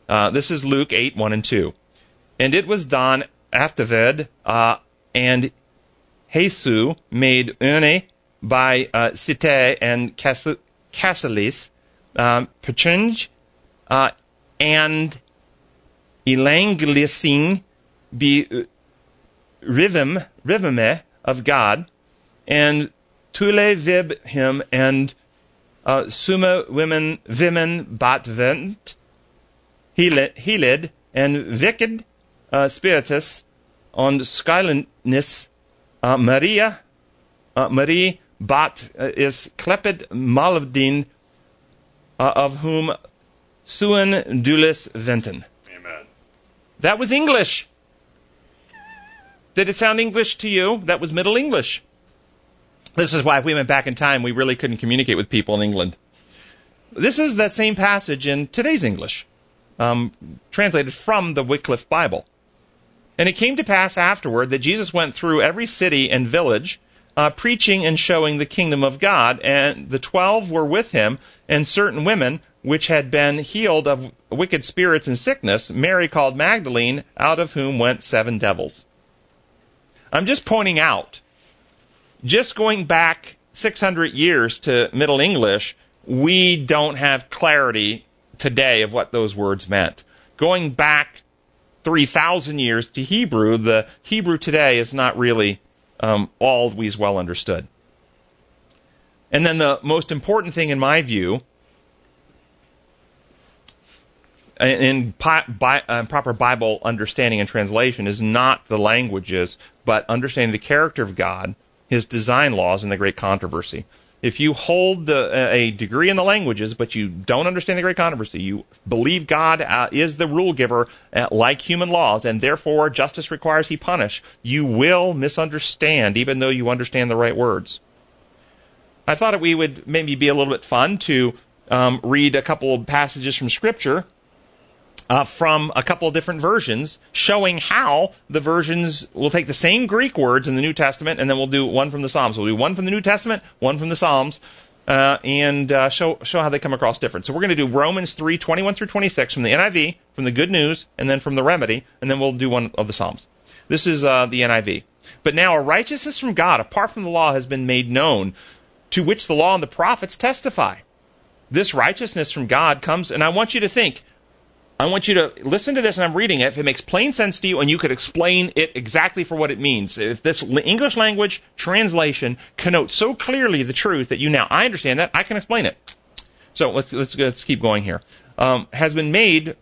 Uh, this is Luke 8, 1 and 2. And it was done afterward, uh, and Jesus made une by uh, Cite and Cassalis, um, Petringe, uh, and Elanglising be uh, rhythme of God, and Tule vib him, and uh, Summa women, women bat vent, Helid, and wicked uh, spiritus, on skyliness, uh, Maria, uh, Marie bat uh, is klepid malavdin of whom suen dulis venten. Amen. That was English. Did it sound English to you? That was Middle English. This is why if we went back in time, we really couldn't communicate with people in England. This is that same passage in today's English, um, translated from the Wycliffe Bible. And it came to pass afterward that Jesus went through every city and village uh, preaching and showing the kingdom of God. And the twelve were with him, and certain women which had been healed of wicked spirits and sickness, Mary called Magdalene, out of whom went seven devils. I'm just pointing out, just going back 600 years to Middle English, we don't have clarity today of what those words meant. Going back 3,000 years to Hebrew, the Hebrew today is not really um, always well understood. And then the most important thing, in my view, in uh, proper Bible understanding and translation, is not the languages, but understanding the character of God, His design laws, and the great controversy. If you hold the, a degree in the languages, but you don't understand the great controversy, you believe God uh, is the rule giver uh, like human laws, and therefore justice requires he punish, you will misunderstand, even though you understand the right words. I thought we would maybe be a little bit fun to um, read a couple of passages from Scripture uh, from a couple of different versions, showing how the versions will take the same Greek words in the New Testament, and then we'll do one from the Psalms. We'll do one from the New Testament, one from the Psalms, uh, and uh, show show how they come across different. So we're going to do Romans three twenty one through twenty six from the NIV, from the Good News, and then from the Remedy, and then we'll do one of the Psalms. This is uh, the NIV. But now a righteousness from God, apart from the law, has been made known, to which the law and the prophets testify. This righteousness from God comes, and I want you to think I want you to listen to this and I'm reading it. If it makes plain sense to you and you could explain it exactly for what it means. If this English language translation connotes so clearly the truth that you now, I understand that, I can explain it. So let's, let's, let's keep going here. Um, has been made,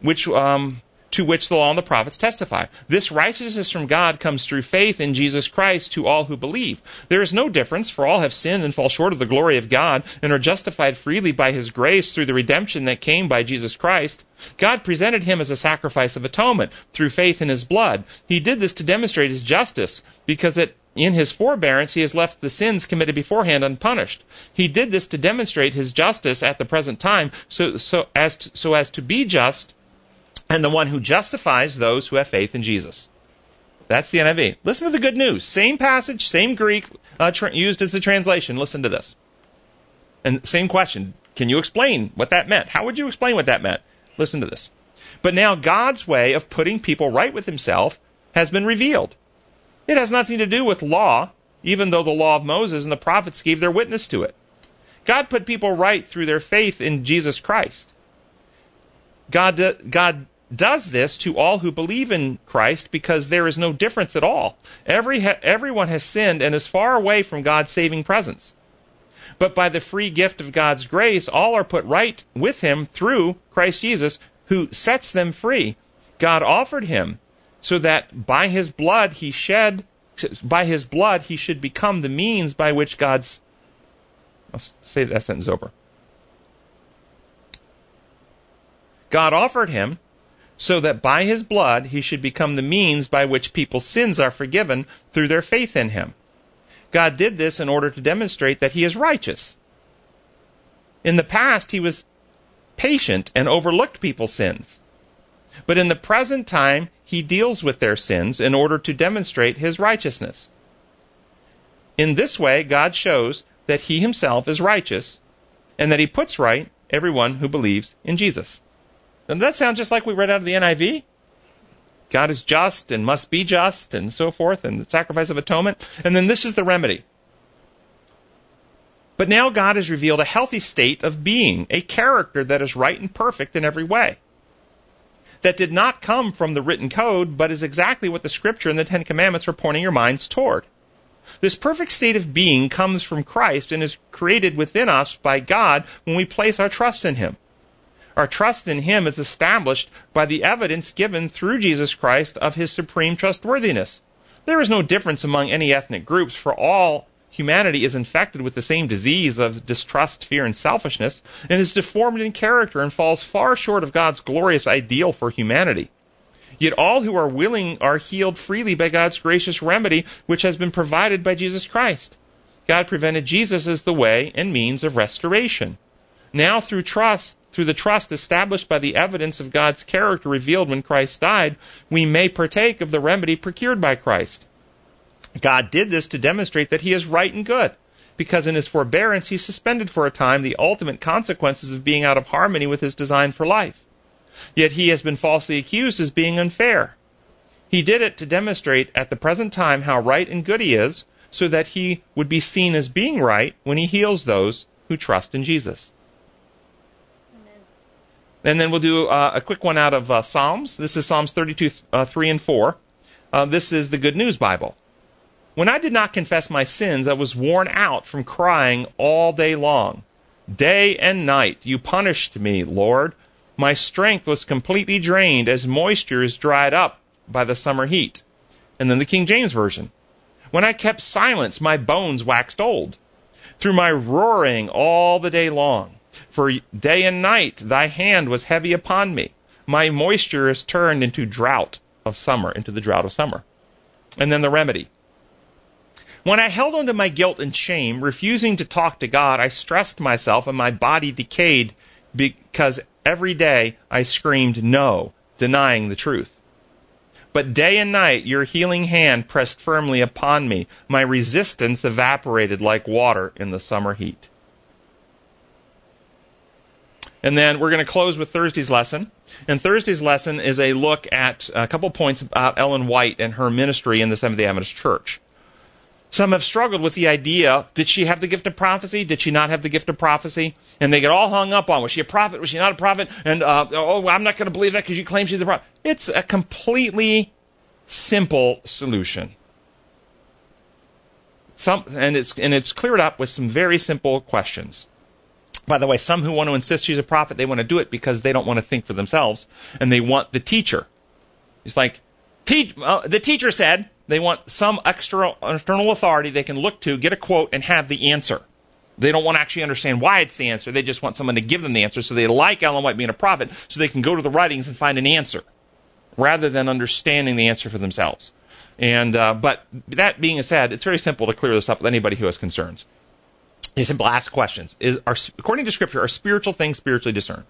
which, um, to which the law and the prophets testify. This righteousness from God comes through faith in Jesus Christ to all who believe. There is no difference, for all have sinned and fall short of the glory of God and are justified freely by his grace through the redemption that came by Jesus Christ. God presented him as a sacrifice of atonement through faith in his blood. He did this to demonstrate his justice, because it in his forbearance, he has left the sins committed beforehand unpunished. He did this to demonstrate his justice at the present time, so, so, as, to, so as to be just and the one who justifies those who have faith in Jesus. That's the NIV. Listen to the good news. Same passage, same Greek uh, tra- used as the translation. Listen to this. And same question. Can you explain what that meant? How would you explain what that meant? Listen to this. But now God's way of putting people right with himself has been revealed. It has nothing to do with law, even though the law of Moses and the prophets gave their witness to it. God put people right through their faith in Jesus Christ. God, God does this to all who believe in Christ because there is no difference at all. Every, everyone has sinned and is far away from God's saving presence. But by the free gift of God's grace, all are put right with Him through Christ Jesus, who sets them free. God offered Him so that by His blood He shed, by His blood He should become the means by which God's. Let's say that sentence over. God offered Him so that by his blood he should become the means by which people's sins are forgiven through their faith in him. God did this in order to demonstrate that he is righteous. In the past, he was patient and overlooked people's sins. But in the present time, he deals with their sins in order to demonstrate his righteousness. In this way, God shows that he himself is righteous and that he puts right everyone who believes in Jesus. Doesn't that sound just like we read out of the NIV? God is just and must be just and so forth, and the sacrifice of atonement. And then this is the remedy. But now God has revealed a healthy state of being, a character that is right and perfect in every way. That did not come from the written code, but is exactly what the Scripture and the Ten Commandments are pointing your minds toward. This perfect state of being comes from Christ and is created within us by God when we place our trust in Him. Our trust in Him is established by the evidence given through Jesus Christ of His supreme trustworthiness. There is no difference among any ethnic groups, for all humanity is infected with the same disease of distrust, fear, and selfishness, and is deformed in character and falls far short of God's glorious ideal for humanity. Yet all who are willing are healed freely by God's gracious remedy, which has been provided by Jesus Christ. God prevented Jesus as the way and means of restoration. Now, through trust, through the trust established by the evidence of God's character revealed when Christ died, we may partake of the remedy procured by Christ. God did this to demonstrate that He is right and good, because in His forbearance He suspended for a time the ultimate consequences of being out of harmony with His design for life. Yet He has been falsely accused as being unfair. He did it to demonstrate at the present time how right and good He is, so that He would be seen as being right when He heals those who trust in Jesus. And then we'll do uh, a quick one out of uh, Psalms. This is Psalms 32, uh, 3 and 4. Uh, this is the Good News Bible. When I did not confess my sins, I was worn out from crying all day long. Day and night you punished me, Lord. My strength was completely drained as moisture is dried up by the summer heat. And then the King James Version. When I kept silence, my bones waxed old. Through my roaring all the day long. For day and night thy hand was heavy upon me. My moisture is turned into drought of summer, into the drought of summer. And then the remedy. When I held on to my guilt and shame, refusing to talk to God, I stressed myself and my body decayed because every day I screamed no, denying the truth. But day and night your healing hand pressed firmly upon me. My resistance evaporated like water in the summer heat. And then we're going to close with Thursday's lesson. And Thursday's lesson is a look at a couple points about Ellen White and her ministry in the Seventh day Adventist Church. Some have struggled with the idea did she have the gift of prophecy? Did she not have the gift of prophecy? And they get all hung up on was she a prophet? Was she not a prophet? And uh, oh, I'm not going to believe that because you claim she's a prophet. It's a completely simple solution. Some, and it's and it's cleared up with some very simple questions. By the way, some who want to insist she's a prophet, they want to do it because they don't want to think for themselves, and they want the teacher. It's like, te- uh, the teacher said they want some external, external authority they can look to, get a quote, and have the answer. They don't want to actually understand why it's the answer. They just want someone to give them the answer. So they like Ellen White being a prophet, so they can go to the writings and find an answer, rather than understanding the answer for themselves. And uh, but that being said, it's very simple to clear this up with anybody who has concerns. You simply ask questions. Is are, according to Scripture, are spiritual things spiritually discerned?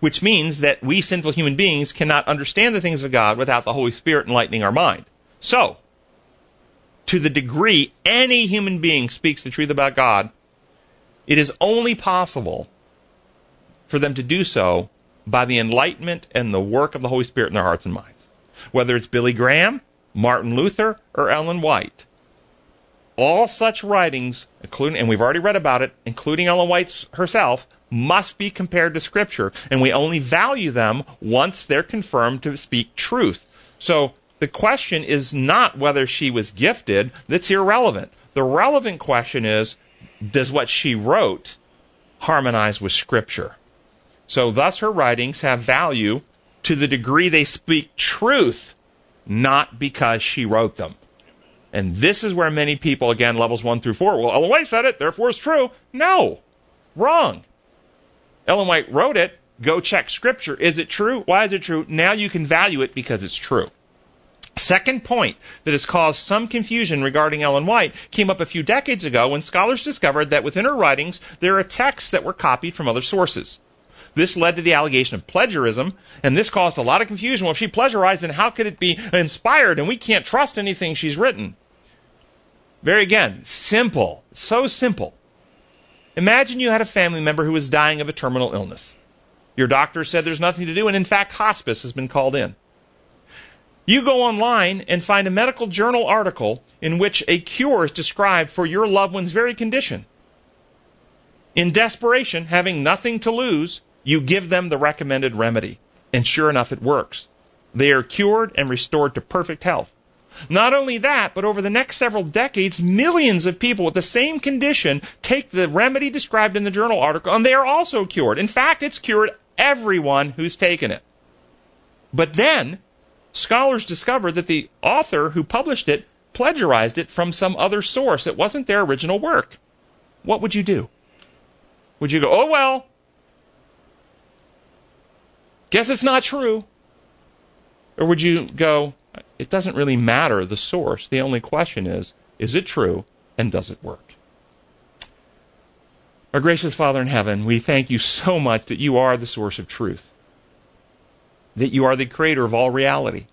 Which means that we sinful human beings cannot understand the things of God without the Holy Spirit enlightening our mind. So, to the degree any human being speaks the truth about God, it is only possible for them to do so by the enlightenment and the work of the Holy Spirit in their hearts and minds. Whether it's Billy Graham, Martin Luther, or Ellen White. All such writings, including, and we've already read about it, including Ellen White herself, must be compared to Scripture, and we only value them once they're confirmed to speak truth. So the question is not whether she was gifted, that's irrelevant. The relevant question is does what she wrote harmonize with Scripture? So, thus, her writings have value to the degree they speak truth, not because she wrote them. And this is where many people, again, levels one through four, well, Ellen White said it, therefore it's true. No, wrong. Ellen White wrote it. Go check Scripture. Is it true? Why is it true? Now you can value it because it's true. Second point that has caused some confusion regarding Ellen White came up a few decades ago when scholars discovered that within her writings there are texts that were copied from other sources. This led to the allegation of plagiarism, and this caused a lot of confusion. Well, if she plagiarized, then how could it be inspired? And we can't trust anything she's written. Very again, simple. So simple. Imagine you had a family member who was dying of a terminal illness. Your doctor said there's nothing to do, and in fact, hospice has been called in. You go online and find a medical journal article in which a cure is described for your loved one's very condition. In desperation, having nothing to lose, you give them the recommended remedy. And sure enough, it works. They are cured and restored to perfect health. Not only that, but over the next several decades, millions of people with the same condition take the remedy described in the journal article and they are also cured. In fact, it's cured everyone who's taken it. But then, scholars discovered that the author who published it plagiarized it from some other source. It wasn't their original work. What would you do? Would you go, oh, well, guess it's not true? Or would you go, it doesn't really matter the source. The only question is, is it true and does it work? Our gracious Father in heaven, we thank you so much that you are the source of truth that you are the creator of all reality.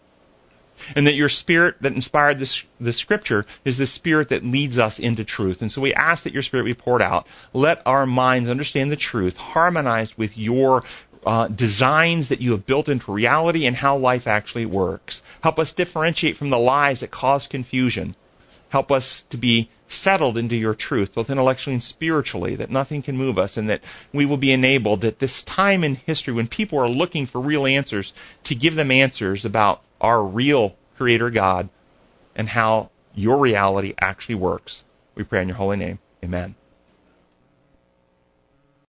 And that your spirit that inspired this, the scripture is the spirit that leads us into truth. And so we ask that your spirit be poured out. Let our minds understand the truth, harmonized with your uh, designs that you have built into reality and how life actually works. Help us differentiate from the lies that cause confusion. Help us to be settled into your truth, both intellectually and spiritually, that nothing can move us, and that we will be enabled at this time in history when people are looking for real answers to give them answers about our real Creator God and how your reality actually works. We pray in your holy name. Amen.